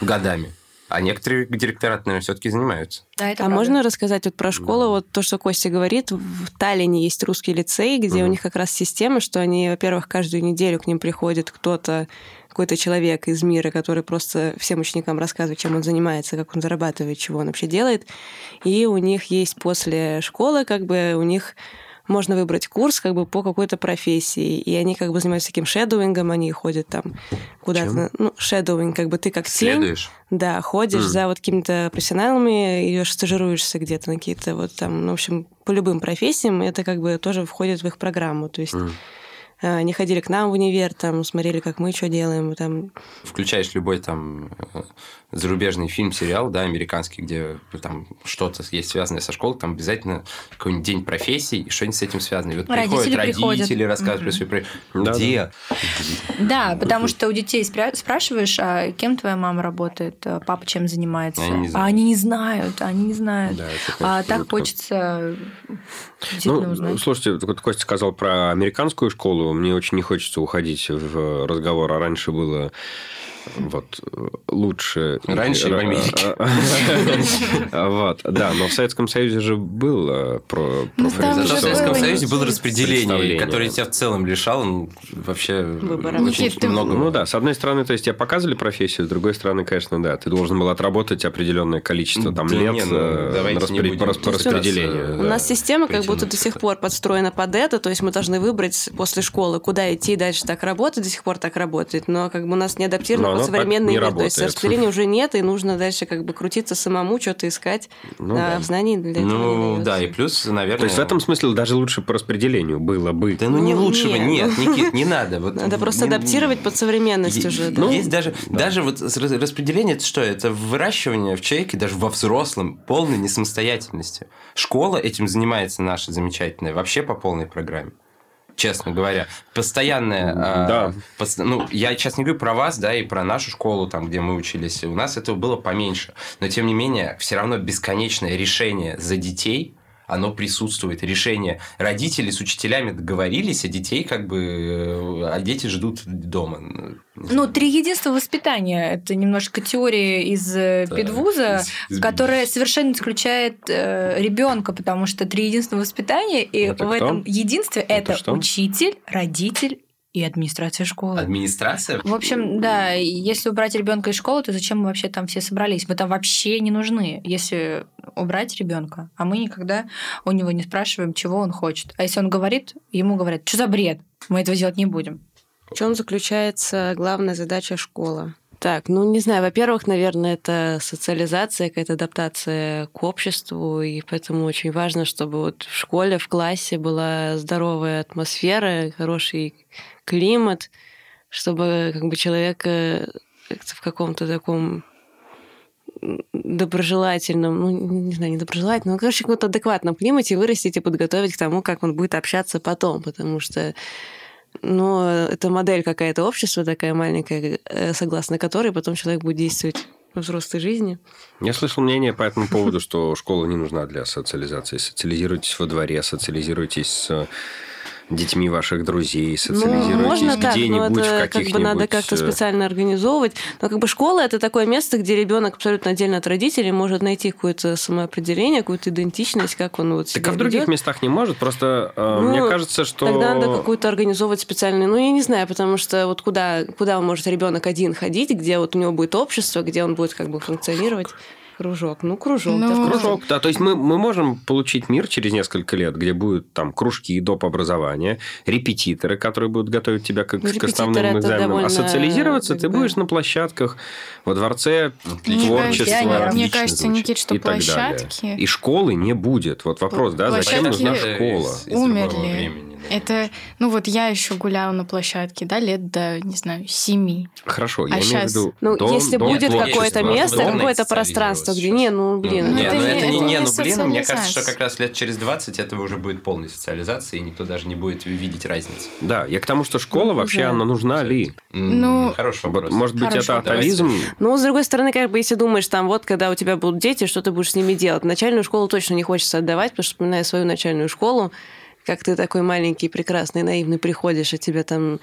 годами. А некоторые директораты, наверное, все-таки занимаются. Да, это а правда. можно рассказать вот про школу, да. вот то, что Костя говорит, в Таллине есть русский лицей, где угу. у них как раз система, что они, во-первых, каждую неделю к ним приходит кто-то, какой-то человек из мира, который просто всем ученикам рассказывает, чем он занимается, как он зарабатывает, чего он вообще делает. И у них есть после школы, как бы, у них можно выбрать курс как бы по какой-то профессии, и они как бы занимаются таким шедоуингом, они ходят там куда-то, ну, шедоуинг, как бы ты как Следуешь? тень, да, ходишь mm. за вот какими-то профессионалами, идешь стажируешься где-то на какие-то вот там, ну, в общем, по любым профессиям, это как бы тоже входит в их программу, то есть mm. Они ходили к нам в универ, там, смотрели, как мы что делаем, там. Включаешь любой там э, зарубежный фильм, сериал, да, американский, где там что-то есть связанное со школой, там обязательно какой-нибудь день профессий и что-нибудь с этим связано. И вот родители приходят родители, рассказывают про свои профессии. Где? Да, потому что у детей спрашиваешь, а кем твоя мама работает, а папа чем занимается? Они а они не знают, они не знают. Да, а так хочется ну, узнать. Слушайте, вот Костя сказал про американскую школу. Мне очень не хочется уходить в разговор. А раньше было вот, лучше... Раньше в Америке. [LAUGHS] Вот, да, но в Советском Союзе же было про ну, В Советском Союзе было распределение, которое тебя в целом лишало вообще очень много... Ну да, с одной стороны, то есть тебе показывали профессию, с другой стороны, конечно, да, ты должен был отработать определенное количество там лет ну, э, по распределению. У нас система как будто до сих пор подстроена под это, то есть мы должны выбрать после школы, куда идти дальше так работать, до сих пор так работает, но как бы у нас не адаптировано под современный мир. То есть распределения уже нет, и нужно дальше как бы крутиться самому, что-то искать ну, а да. в знании для Ну да, и плюс, наверное... То есть в этом смысле даже лучше по распределению было бы. Да ну не ну, лучше бы, нет, Никит, не надо. Вот, надо просто не, адаптировать под современность уже. Да. Ну, есть даже, да. даже вот распределение, это что? Это выращивание в человеке, даже во взрослом, полной несамостоятельности. Школа этим занимается наша замечательная, вообще по полной программе честно говоря. Постоянная... Да. Э, пост... Ну, я сейчас не говорю про вас, да, и про нашу школу, там, где мы учились. У нас этого было поменьше. Но, тем не менее, все равно бесконечное решение за детей – оно присутствует. Решение родителей с учителями договорились, а детей как бы... Э, а дети ждут дома. Ну, три единства воспитания. Это немножко теория из э, да, педвуза, из, из... которая совершенно исключает э, ребенка, потому что три единства воспитания, и это в кто? этом единстве это, это учитель, родитель и администрация школы. Администрация? В общем, да, если убрать ребенка из школы, то зачем мы вообще там все собрались? Мы там вообще не нужны, если убрать ребенка. А мы никогда у него не спрашиваем, чего он хочет. А если он говорит, ему говорят, что за бред? Мы этого делать не будем. В чем заключается главная задача школы? Так, ну не знаю, во-первых, наверное, это социализация, какая-то адаптация к обществу, и поэтому очень важно, чтобы вот в школе, в классе была здоровая атмосфера, хороший климат, чтобы как бы человека в каком-то таком доброжелательном, ну, не знаю, не доброжелательном, но, короче, каком-то адекватном климате вырастить и подготовить к тому, как он будет общаться потом, потому что но это модель какая-то общества такая маленькая, э, согласно которой потом человек будет действовать во взрослой жизни. Я слышал мнение по этому поводу, что школа не нужна для социализации. Социализируйтесь во дворе, социализируйтесь с детьми ваших друзей, социализируйтесь ну, можно так, где-нибудь но в это каких-нибудь... как бы надо как-то э, специально организовывать. Но как бы школа это такое место, где ребенок абсолютно отдельно от родителей может найти какое-то самоопределение, какую-то идентичность, как он вот себя Так а в других ведёт. местах не может? Просто э, Ну, мне кажется, что... Тогда надо какую-то организовывать специальную, ну, я не знаю, потому что вот куда, куда может ребенок один ходить, где вот у него будет общество, где он будет как бы функционировать. Кружок. Ну, кружок. Ну, да, Кружок, да, то есть мы, мы можем получить мир через несколько лет, где будут там кружки доп. образования, репетиторы, которые будут готовить тебя к, Ну, к репетиторы основным это экзаменам. довольно, А социализироваться как ты будешь на площадках, во дворце Мне творчества. кажется, Мне отлично кажется, звучит, Никит, что и площадки- И школы не будет. Вот вопрос, да, зачем нужна школа? из- из другого Умерли. Это, ну вот я еще гуляла на площадке, да, лет до, не знаю, семи. Хорошо, я А имею в виду Ну, дом- если дом будет какое-то место, какое-то пространство, где сейчас. не, ну, блин, Ну, Ну, нет, это ну не- это не, это не, не ну блин, мне кажется, социализация. что как раз лет через 20 этого уже будет полной социализации, и никто даже не будет видеть разницы. Да, я к тому, что школа Ну, вообще, да. она нужна ли? Ну, хороший Вот, вопрос. Может быть, это атовизм? Ну, с другой стороны, как бы, если думаешь, там, вот, когда у тебя будут дети, что ты будешь с ними делать? Начальную школу точно не хочется отдавать, потому что, вспоминая свою начальную школу, как ты такой маленький, прекрасный, наивный приходишь, и тебя там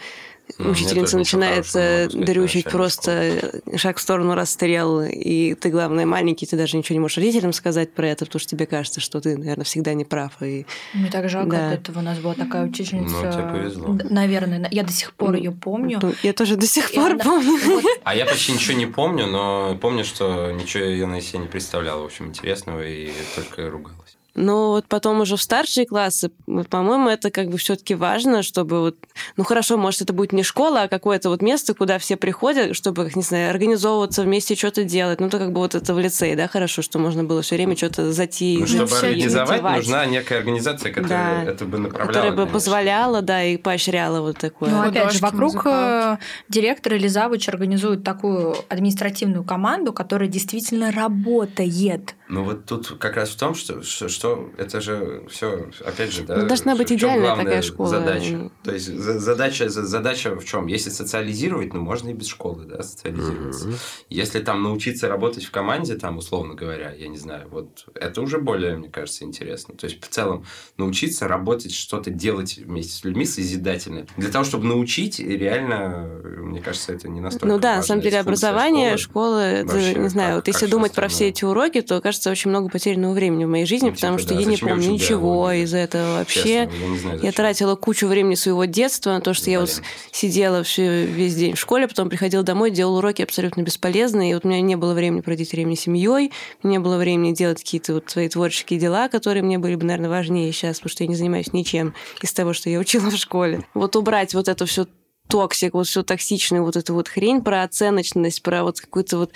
Ну, учительница начинает э, дрючить просто, шаг в сторону расстрел, и ты, главное, маленький, ты даже ничего не можешь родителям сказать про это, потому что тебе кажется, что ты, наверное, всегда не прав. И... Мне так жалко Да. от этого. У нас была такая учительница. Ну, тебе повезло. Наверное, на- я до сих пор ее помню. Ну, Я тоже до сих И пор она- помню. вот, А я почти ничего не помню, но помню, что ничего я на себе не представляла, в общем, интересного, и только ругалась. Но вот потом уже в старшие классы, вот, по-моему, это как бы все-таки важно, чтобы вот, ну хорошо, может, это будет не школа, а какое-то вот место, куда все приходят, чтобы, как не знаю, организовываться вместе, что-то делать. Ну, то как бы вот это в лицее, да, хорошо, что можно было все время что-то затеять. Ну, чтобы организовать, затевать, нужна некая организация, которая Да. это бы направляла. которая бы конечно. позволяла, да, и поощряла вот такое. Ну, опять же, вокруг э, директор или завуч организуют такую административную команду, которая действительно работает. Ну вот тут как раз в том, что, что, что это же все, опять же, да. Ну, должна быть идеальная такая школа. Задача. То есть за- задача, за- задача в чем? Если социализировать, ну можно и без школы, да, социализироваться. Мгм. Если там научиться работать в команде, там, условно говоря, я не знаю, вот это уже более, мне кажется, интересно. То есть, в целом, научиться работать, что-то делать вместе с людьми созидательно. Для того, чтобы научить, реально, мне кажется, это не настолько Ну да, на самом деле образование, школы. школа, это, Вообще, не знаю, как- вот если думать про все эти уроки, то кажется очень много потерянного времени в моей жизни, Ну, потому типа, что да, я не помню ничего биологию? из этого вообще. Честно, я не знаю, Я тратила кучу времени своего детства на то, что я вот сидела все, весь день в школе, потом приходила домой, делала уроки абсолютно бесполезные, и вот у меня не было времени проводить время с семьей, не было времени делать какие-то вот свои творческие дела, которые мне были бы, наверное, важнее сейчас, потому что я не занимаюсь ничем из того, что я учила в школе. Вот убрать вот эту всю токсик, вот всю токсичную вот эту вот хрень про оценочность, про вот какую-то вот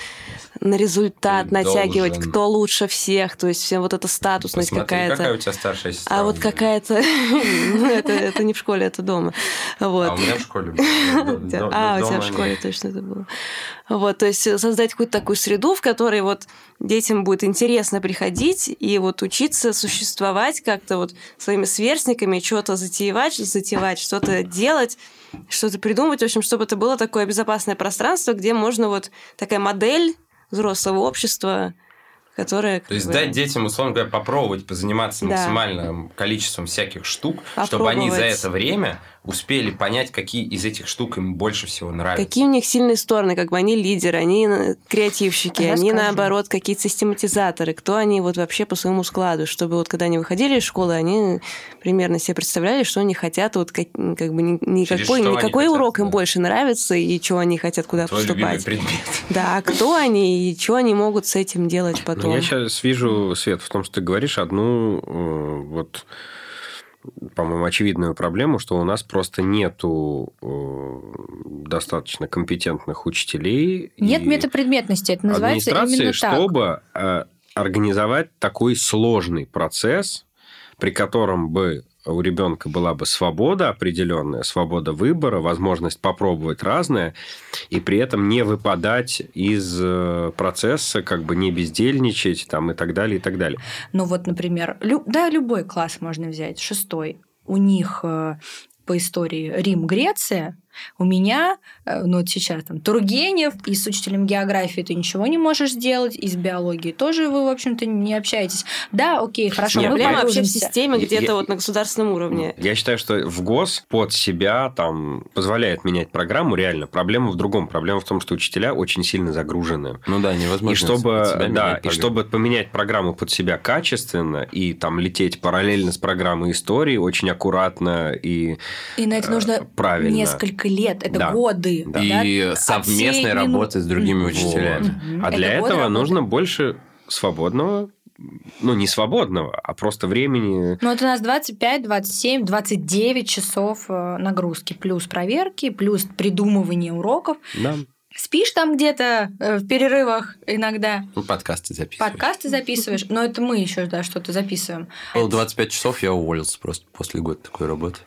на результат Ты натягивать, должен. кто лучше всех, то есть вся вот эта статусность какая-то. какая у тебя старшая сестра. А вот какая-то... [LAUGHS] ну, это, не в школе, это дома. А у меня в школе. [LAUGHS] А, у тебя в школе точно это было. Вот, то есть создать какую-то такую среду, в которой вот детям будет интересно приходить и вот учиться существовать как-то вот своими сверстниками, что-то затевать, затевать, что-то делать, что-то придумать, в общем, чтобы это было такое безопасное пространство, где можно вот такая модель взрослого общества, которая... То есть дать детям, условно говоря, попробовать позаниматься Да. максимальным количеством всяких штук, чтобы они за это время успели понять, какие из этих штук им больше всего нравятся. Какие у них сильные стороны, как бы они лидеры, они креативщики, они Расскажи. наоборот какие-то систематизаторы, кто они вот вообще по своему складу, чтобы вот когда они выходили из школы, они примерно себе представляли, что они хотят, вот как, как бы никакой, они никакой хотят, урок им да. больше нравится и что они хотят куда Твой поступать. предмет. Да, а кто они и что они могут с этим делать Ну, потом. я сейчас вижу, Свет, в том, что ты говоришь одну э, вот по-моему, очевидную проблему, что у нас просто нету э, достаточно компетентных учителей. Нет метапредметности, это называется администрации, именно так. чтобы э, организовать такой сложный процесс, при котором бы у ребенка была бы свобода определенная, свобода выбора, возможность попробовать разное, и при этом не выпадать из э, процесса, как бы не бездельничать там, и так далее, и так далее. Ну вот, например, лю- да, любой класс можно взять, шестой. У них э, по истории Рим, Греция, у меня, э, ну вот сейчас там Тургенев, и с учителем географии ты ничего не можешь сделать, и с биологией тоже вы, в общем-то, не общаетесь. Да, окей, хорошо, Нет, мы проблема вообще в системе где-то вот на государственном уровне. Я считаю, что в ГОС под себя там позволяет менять программу, реально. Проблема в другом. Проблема в том, что учителя очень сильно загружены. Ну да, невозможно. И чтобы, да, и чтобы поменять программу под себя качественно и там лететь параллельно с программой истории очень аккуратно и И на это э, нужно правильно. несколько лет, это Да. годы. Да. И да, совместной отсеять работы с другими учителями. Мгм. А Это для этого работы. нужно больше свободного, ну не свободного, а просто времени. Ну, вот у нас 25, 27, 29 часов э, нагрузки, плюс проверки, плюс придумывание уроков. Да. Спишь там где-то э, в перерывах иногда, Ну, подкасты записываешь. подкасты записываешь, но это мы еще да, что-то записываем. Было 25 часов, я уволился просто после года такой работы.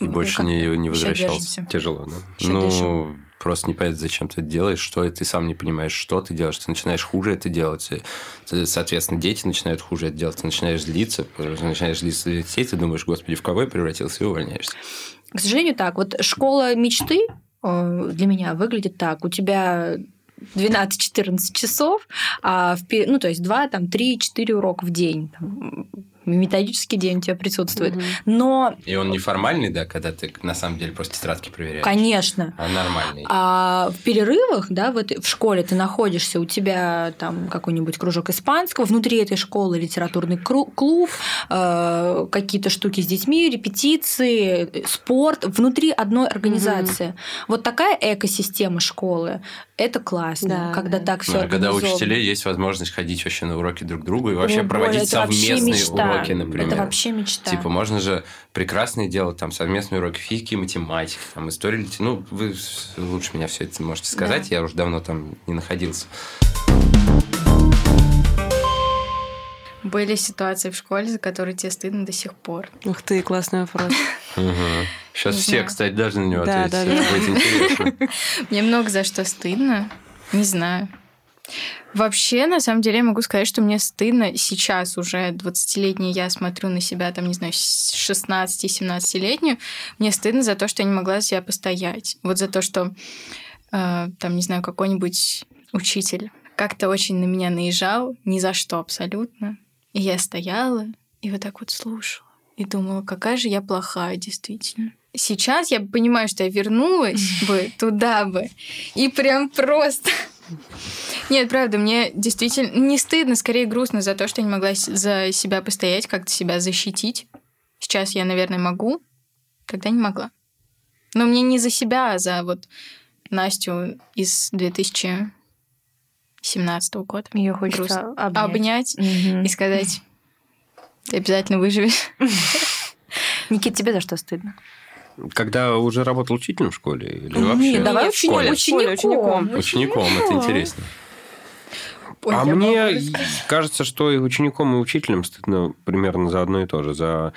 И Ну, больше не, не возвращался. Тяжело, да? Ещё ну, дышим. просто непонятно, зачем ты это делаешь, что ты сам не понимаешь, что ты делаешь, ты начинаешь хуже это делать, ты, соответственно, дети начинают хуже это делать, ты начинаешь злиться, начинаешь злиться детей, ты думаешь, господи, в кого я превратился, и увольняешься. К сожалению, так. Вот школа мечты э, для меня выглядит так. У тебя 12-14 часов, а в, ну, то есть 2, там, 3-4 урока в день. Там, методический день у тебя присутствует. Мгм. Но, И он неформальный, да, когда ты на самом деле просто тетрадки проверяешь, конечно, а нормальный. А в перерывах, да, в, этой, в школе ты находишься, у тебя там какой-нибудь кружок испанского, внутри этой школы литературный клуб, э, какие-то штуки с детьми, репетиции, спорт, внутри одной организации. Вот такая экосистема школы, это классно, Да, когда да. так все Ну, а когда у учителей есть возможность ходить вообще на уроки друг к другу и вообще проводить совместные уроки, например. Это вообще мечта. Типа, можно же прекрасные делать там совместные уроки физики и математики, там истории, ну, вы лучше меня все это можете сказать, я уже давно там не находился. Были ситуации в школе, за которые тебе стыдно до сих пор. Ух ты, классный вопрос. Сейчас все, кстати, должны на него Да, ответить. да, да. [LAUGHS] Мне много за что стыдно. Не знаю. Вообще, на самом деле, я могу сказать, что мне стыдно сейчас уже 20-летняя, я смотрю на себя, там, не знаю, с 16-17-летнюю, мне стыдно за то, что я не могла за себя постоять. Вот за то, что, э, там, не знаю, какой-нибудь учитель как-то очень на меня наезжал, ни за что абсолютно. И я стояла и вот так вот слушала. И думала, какая же я плохая, действительно. Сейчас я понимаю, что я вернулась [LAUGHS] бы туда бы. И прям просто... Нет, правда, мне действительно не стыдно, скорее грустно за то, что я не могла за себя постоять, как-то себя защитить. Сейчас я, наверное, могу, тогда не могла. Но мне не за себя, а за вот Настю из 2017 года. Ее хочется Грустно. обнять. Обнять Мгм. и сказать, ты обязательно выживешь. [LAUGHS] Никит, тебе за что стыдно? Когда уже работал учителем в школе или Нет, вообще? давай Нет, в школе, в школе, учеником. Учеником, это интересно. Ой, а мне кажется, что и учеником, и учителем стыдно примерно за одно и то же. За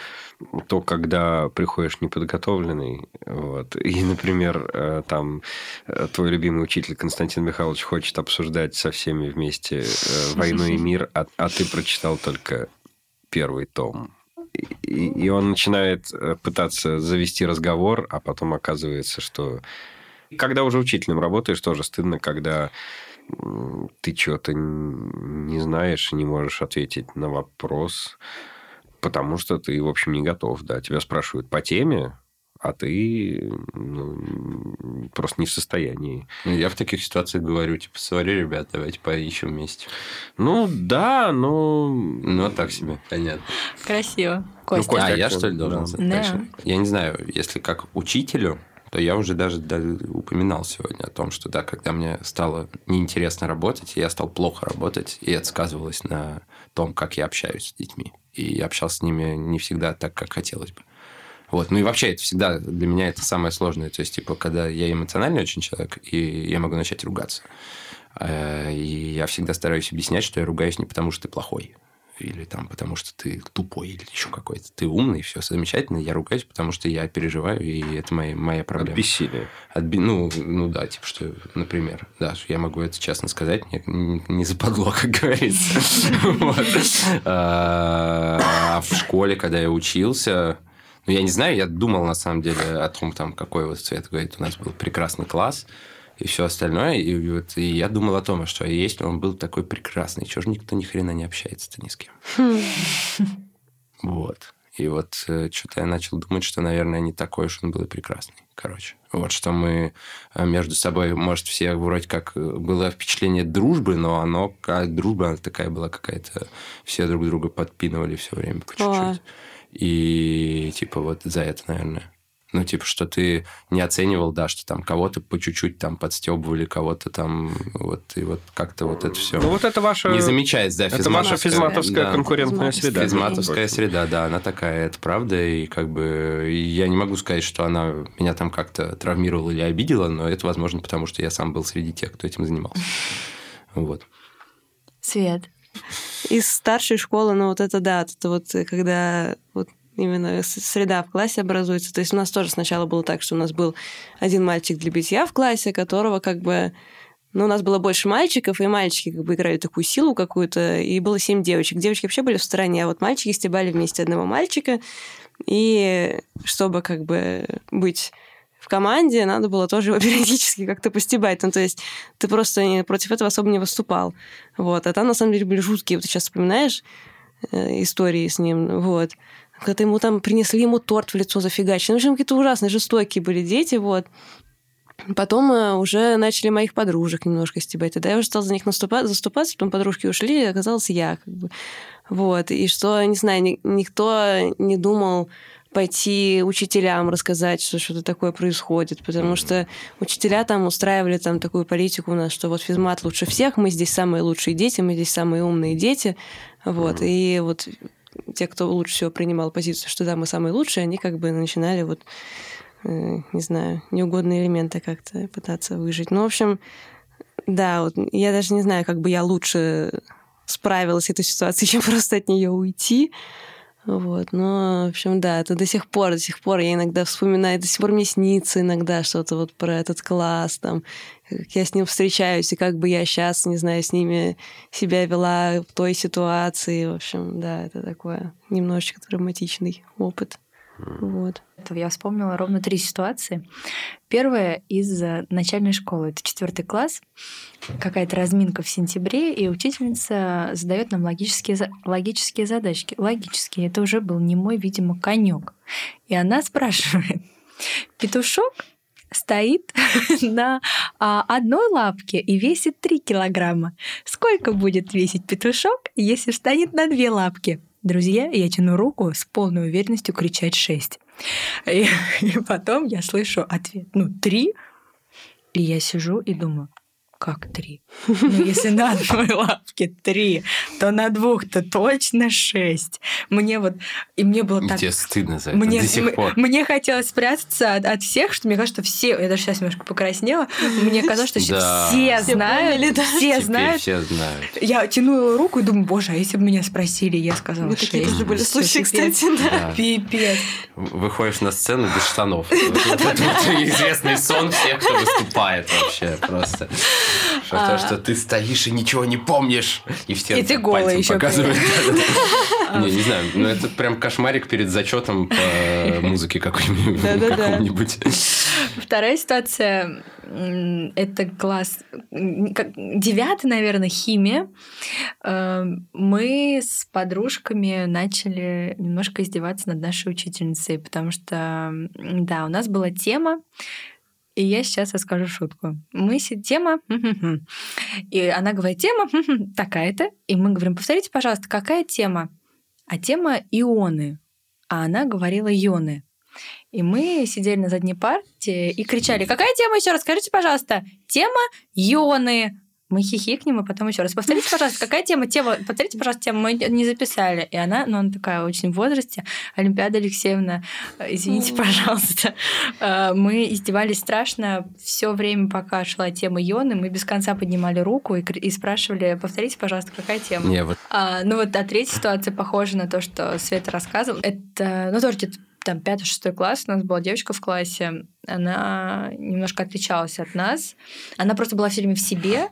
то, когда приходишь неподготовленный. Вот. И, например, э, там э, твой любимый учитель Константин Михайлович хочет обсуждать со всеми вместе э, «Войну и [LAUGHS] мир», а, а ты прочитал только первый том. И, он начинает э, пытаться завести разговор, а потом оказывается, что... Когда уже учителем работаешь, тоже стыдно, когда ты что-то не знаешь не можешь ответить на вопрос, потому что ты, в общем, не готов. Да, тебя спрашивают по теме, а ты ну, просто не в состоянии. Ну, Я в таких ситуациях говорю, типа, сори, ребят, давайте поищем вместе. Ну, да, но... Ну, так себе, понятно. Красиво. Ну, Костя. Костя, а, я что ли должен да. Да. Я не знаю, если как учителю, то я уже даже да, упоминал сегодня о том, что да, когда мне стало неинтересно работать, я стал плохо работать, и это сказывалось на том, как я общаюсь с детьми. И я общался с ними не всегда так, как хотелось бы. Вот. Ну и вообще это всегда для меня это самое сложное. То есть, типа, когда я эмоциональный очень человек, и я могу начать ругаться. Э, И я всегда стараюсь объяснять, что я ругаюсь не потому, что ты плохой, или там потому, что ты тупой, или еще какой-то. Ты умный, все замечательно. Я ругаюсь, потому что я переживаю, и это моя, моя От проблема. бессилия. Отби- Ну, ну да, типа, что, например, да, я могу это честно сказать, не, не- не западло, как говорится. [LAUGHS] А а в школе, когда я учился, Ну, я не знаю, я думал, на самом деле, о том, там, какой вот цвет, говорит, у нас был прекрасный класс, и все остальное. И, вот, и я думал о том, что если он был такой прекрасный, чего же никто ни хрена не общается-то ни с кем. Вот. И вот э, что-то я начал думать, что, наверное, не такой уж он был и прекрасный. Короче. Вот что мы э, между собой, может, все вроде как э, было впечатление дружбы, но оно, как дружба, она такая была какая-то... Все друг друга подпинывали все время по чуть-чуть. И типа вот за это, наверное. Ну, типа, что ты не оценивал, да, что там кого-то по чуть-чуть там подстебывали, кого-то там вот, и вот как-то вот это все. Ну, вот это ваша... Не замечается, да, Это ваша физматовская да. конкурентная среда. Физматовская среда, да, она такая, это правда, и как бы и я не могу сказать, что она меня там как-то травмировала или обидела, но это, возможно, потому что я сам был среди тех, кто этим занимался. Вот. Свет. Из старшей школы, ну вот это да, это вот когда вот именно среда в классе образуется. То есть у нас тоже сначала было так, что у нас был один мальчик для битья в классе, которого как бы ну, у нас было больше мальчиков, и мальчики как бы играли такую силу какую-то, и было семь девочек. Девочки вообще были в стороне, а вот мальчики стебали вместе одного мальчика, и чтобы как бы быть в команде, надо было тоже его [LAUGHS] периодически как-то постебать. Ну, то есть ты просто против этого особо не выступал. Вот. А там, на самом деле, были жуткие. Вот ты сейчас вспоминаешь э, истории с ним. Вот когда ему там принесли ему торт в лицо зафигачили. Ну, в общем, какие-то ужасные, жестокие были дети, вот. Потом э, уже начали моих подружек немножко стебать. Тогда я уже стала за них наступать, заступаться, потом подружки ушли, и оказалось я. Как бы. Вот. И что, не знаю, никто не думал пойти учителям рассказать, что что-то такое происходит, потому что учителя там устраивали там такую политику у нас, что вот физмат лучше всех, мы здесь самые лучшие дети, мы здесь самые умные дети, вот, и вот те, кто лучше всего принимал позицию, что да, мы самые лучшие, они как бы начинали вот, э, не знаю, неугодные элементы как-то пытаться выжить. Ну, в общем, да, вот я даже не знаю, как бы я лучше справилась с этой ситуацией, [LAUGHS] чем просто от нее уйти. Вот, но, в общем, да, это до сих пор, до сих пор я иногда вспоминаю, до сих пор мне снится иногда что-то вот про этот класс, там, как я с ним встречаюсь, и как бы я сейчас, не знаю, с ними себя вела в той ситуации. В общем, да, это такое немножечко травматичный опыт. Вот. Я вспомнила ровно три ситуации. Первая из начальной школы. Это четвертый класс. Какая-то разминка в сентябре, и учительница задает нам логические, логические задачки. Логические. Это уже был не мой, видимо, конек. И она спрашивает, петушок стоит [LAUGHS] на а, одной лапке и весит 3 килограмма. Сколько будет весить петушок, если встанет на две лапки? Друзья, я тяну руку с полной уверенностью кричать шесть. И, и [LAUGHS] потом я слышу ответ, ну, три. И я сижу и думаю, как три? Ну, если на одной [LAUGHS] лапке три, то на двух-то точно шесть. Мне вот... И мне было так... Тебе стыдно за это мне, до сих пор. Мне хотелось спрятаться от, от всех, что мне кажется, что все... Я даже сейчас немножко покраснела. Мне казалось, что Да. все Все знают. поняли, да. Все знают. все знают. Я тянула руку и думаю, боже, а если бы меня спросили, я сказала Ну, такие шесть. тоже были случаи, кстати, да. Да. Пипец. Выходишь на сцену без штанов. [LAUGHS] Это [LAUGHS] известный сон всех, кто выступает вообще просто. Что то, что ты стоишь и ничего не помнишь. И все И ты ещё показывают. [LAUGHS] Не, не знаю, но это прям кошмарик перед зачетом по [LAUGHS] музыке какой-нибудь. Вторая ситуация это класс девятый, наверное, химия. Э, Мы с подружками начали немножко издеваться над нашей учительницей, потому что, да, у нас была тема, и я сейчас расскажу шутку. Мы си- тема, и она говорит, тема такая-то, и мы говорим, повторите, пожалуйста, какая тема? А тема ионы, а она говорила ионы. И мы сидели на задней парте и кричали, какая тема еще раз? Скажите, пожалуйста. Тема ионы. Мы хихикнем, и потом еще раз. Повторите, пожалуйста, какая тема? Тема, повторите, пожалуйста, тему. Мы не записали. И она, ну, она такая очень в возрасте. Олимпиада Алексеевна, э, извините, пожалуйста. Э, Мы издевались страшно все время, пока шла тема ионы. Мы без конца поднимали руку и, и спрашивали, повторите, пожалуйста, какая тема? Не, вот А, ну вот, а третья ситуация похожа на то, что Света рассказывала. Это, ну, тоже где-то там пятый, шестой класс, у нас была девочка в классе, она немножко отличалась от нас. Она просто была все время в себе,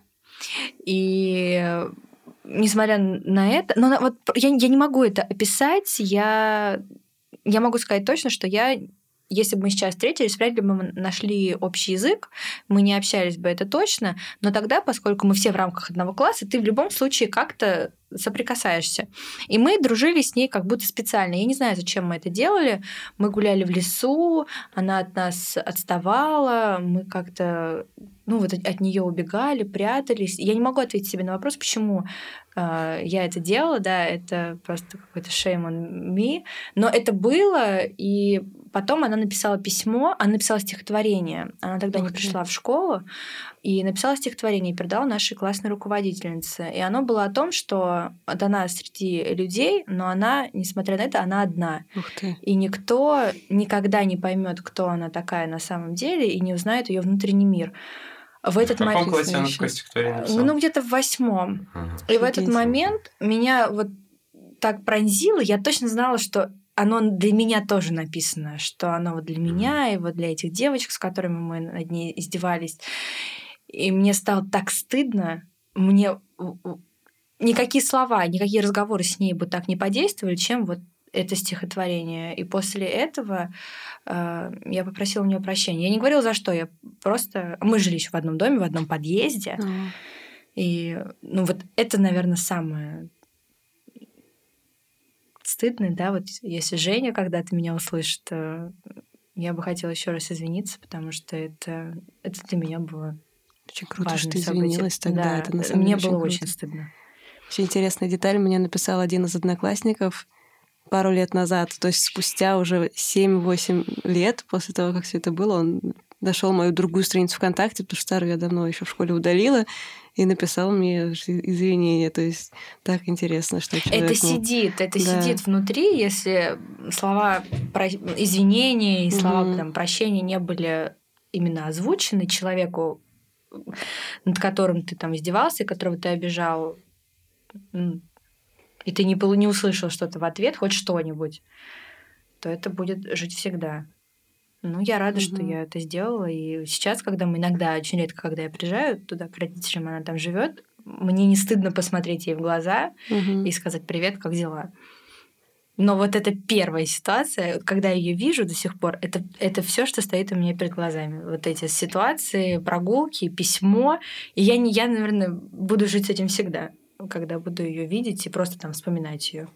и несмотря на это, но вот я, я не могу это описать, я я могу сказать точно, что я если бы мы сейчас встретились, вряд ли бы мы нашли общий язык, мы не общались бы, это точно, но тогда, поскольку мы все в рамках одного класса, ты в любом случае как-то соприкасаешься. И мы дружили с ней как будто специально. Я не знаю, зачем мы это делали. Мы гуляли в лесу, она от нас отставала, мы как-то ну вот от, нее убегали, прятались. Я не могу ответить себе на вопрос, почему я это делала, да, это просто какой-то shame on me. Но это было, и потом она написала письмо, она написала стихотворение. Она тогда Ух не пришла в школу, и написала стихотворение и передала нашей классной руководительнице. И оно было о том, что она среди людей, но она, несмотря на это, она одна. Ух ты. И никто никогда не поймет, кто она такая на самом деле, и не узнает ее внутренний мир. В этот в каком момент... классе она стихотворение написала? Ну, где-то в восьмом. Ага. И в этот момент меня вот так пронзило, я точно знала, что оно для меня тоже написано, что оно вот для меня и вот для этих девочек, с которыми мы над ней издевались. И мне стало так стыдно. Мне никакие слова, никакие разговоры с ней бы так не подействовали, чем вот это стихотворение. И после этого э, я попросила у нее прощения. Я не говорила за что, я просто... Мы жили еще в одном доме, в одном подъезде. Mm. И ну вот это, наверное, самое стыдное, да, вот если Женя когда-то меня услышит, то я бы хотела еще раз извиниться, потому что это, это для меня было очень круто, что ты событие. извинилась тогда. Да, это на самом мне деле было очень очень круто. стыдно. Очень интересная деталь. Мне написал один из одноклассников пару лет назад. То есть спустя уже 7-8 лет после того, как все это было, он нашел мою другую страницу ВКонтакте, потому что старую я давно еще в школе удалила, и написал мне извинения. То есть так интересно, что человек... Это сидит, это да. сидит внутри, если слова про... извинения и слова Мгм. там, прощения не были именно озвучены человеку, над которым ты там издевался, и которого ты обижал, и ты не, не услышал что-то в ответ, хоть что-нибудь, то это будет жить всегда. Ну, я рада, что Мгм. я это сделала. И сейчас, когда мы иногда, очень редко, когда я приезжаю туда к родителям, она там живет, мне не стыдно посмотреть ей в глаза мгм. и сказать привет, как дела. Но вот эта первая ситуация, когда я ее вижу до сих пор, это, это все, что стоит у меня перед глазами. Вот эти ситуации, прогулки, письмо. И я, не, я, наверное, буду жить с этим всегда, когда буду ее видеть и просто там вспоминать ее.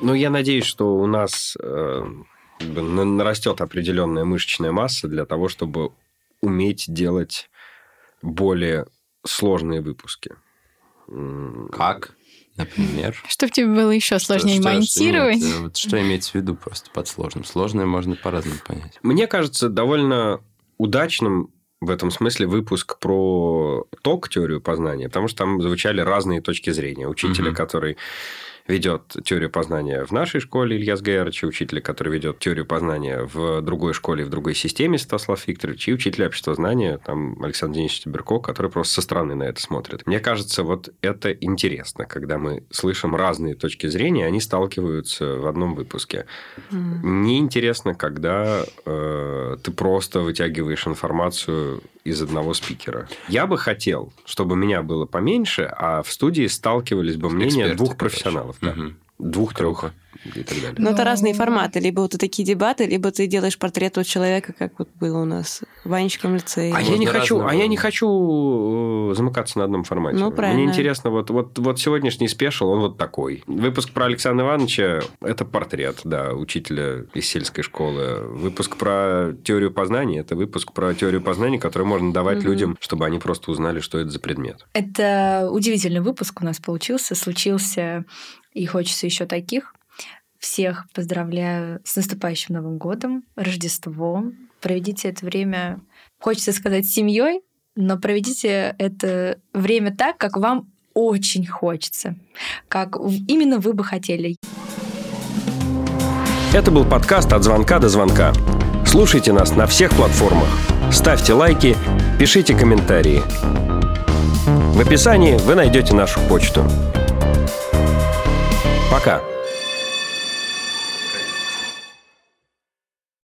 Ну, я надеюсь, что у нас э, нарастет определенная мышечная масса для того, чтобы уметь делать более сложные выпуски. Как? Например? Чтобы тебе было еще сложнее Что- что- монтировать. э, вот что имеется в виду просто под сложным? Сложное можно по-разному понять. Мне кажется, довольно удачным в этом смысле выпуск про ток теорию познания, потому что там звучали разные точки зрения. Учителя, Мгм. который ведет теорию познания в нашей школе Ильяс Гайрович, и учителя, который ведет теорию познания в другой школе, в другой системе Стаслав Викторович, и учителя обществознания, там Александр Денисович Тиберко, который просто со стороны на это смотрит. Мне кажется, вот это интересно, когда мы слышим разные точки зрения, они сталкиваются в одном выпуске. М. Неинтересно, когда э, ты просто вытягиваешь информацию из одного спикера. Я бы хотел, чтобы меня было поменьше, а в студии сталкивались бы мнения Эксперты, двух профессионалов. да. Мгм. И так далее. Но это Ну. разные форматы. Либо вот такие дебаты, либо ты делаешь портрет вот человека, как вот было у нас в Ванечком лицее. А я не хочу, а я не хочу э, замыкаться на одном формате. Ну, правильно. Мне интересно, вот, вот, вот сегодняшний спешл, он вот такой. Выпуск про Александра Ивановича – это портрет, да, учителя из сельской школы. Выпуск про теорию познания – это выпуск про теорию познания, который можно давать Мгм. людям, чтобы они просто узнали, что это за предмет. Это удивительный выпуск у нас получился, случился, и хочется еще таких. Всех поздравляю с наступающим Новым годом, Рождеством. Проведите это время, хочется сказать, семьей, но проведите это время так, как вам очень хочется, как именно вы бы хотели. Это был подкаст «От звонка до звонка». Слушайте нас на всех платформах. Ставьте лайки, пишите комментарии. В описании вы найдете нашу почту. Пока.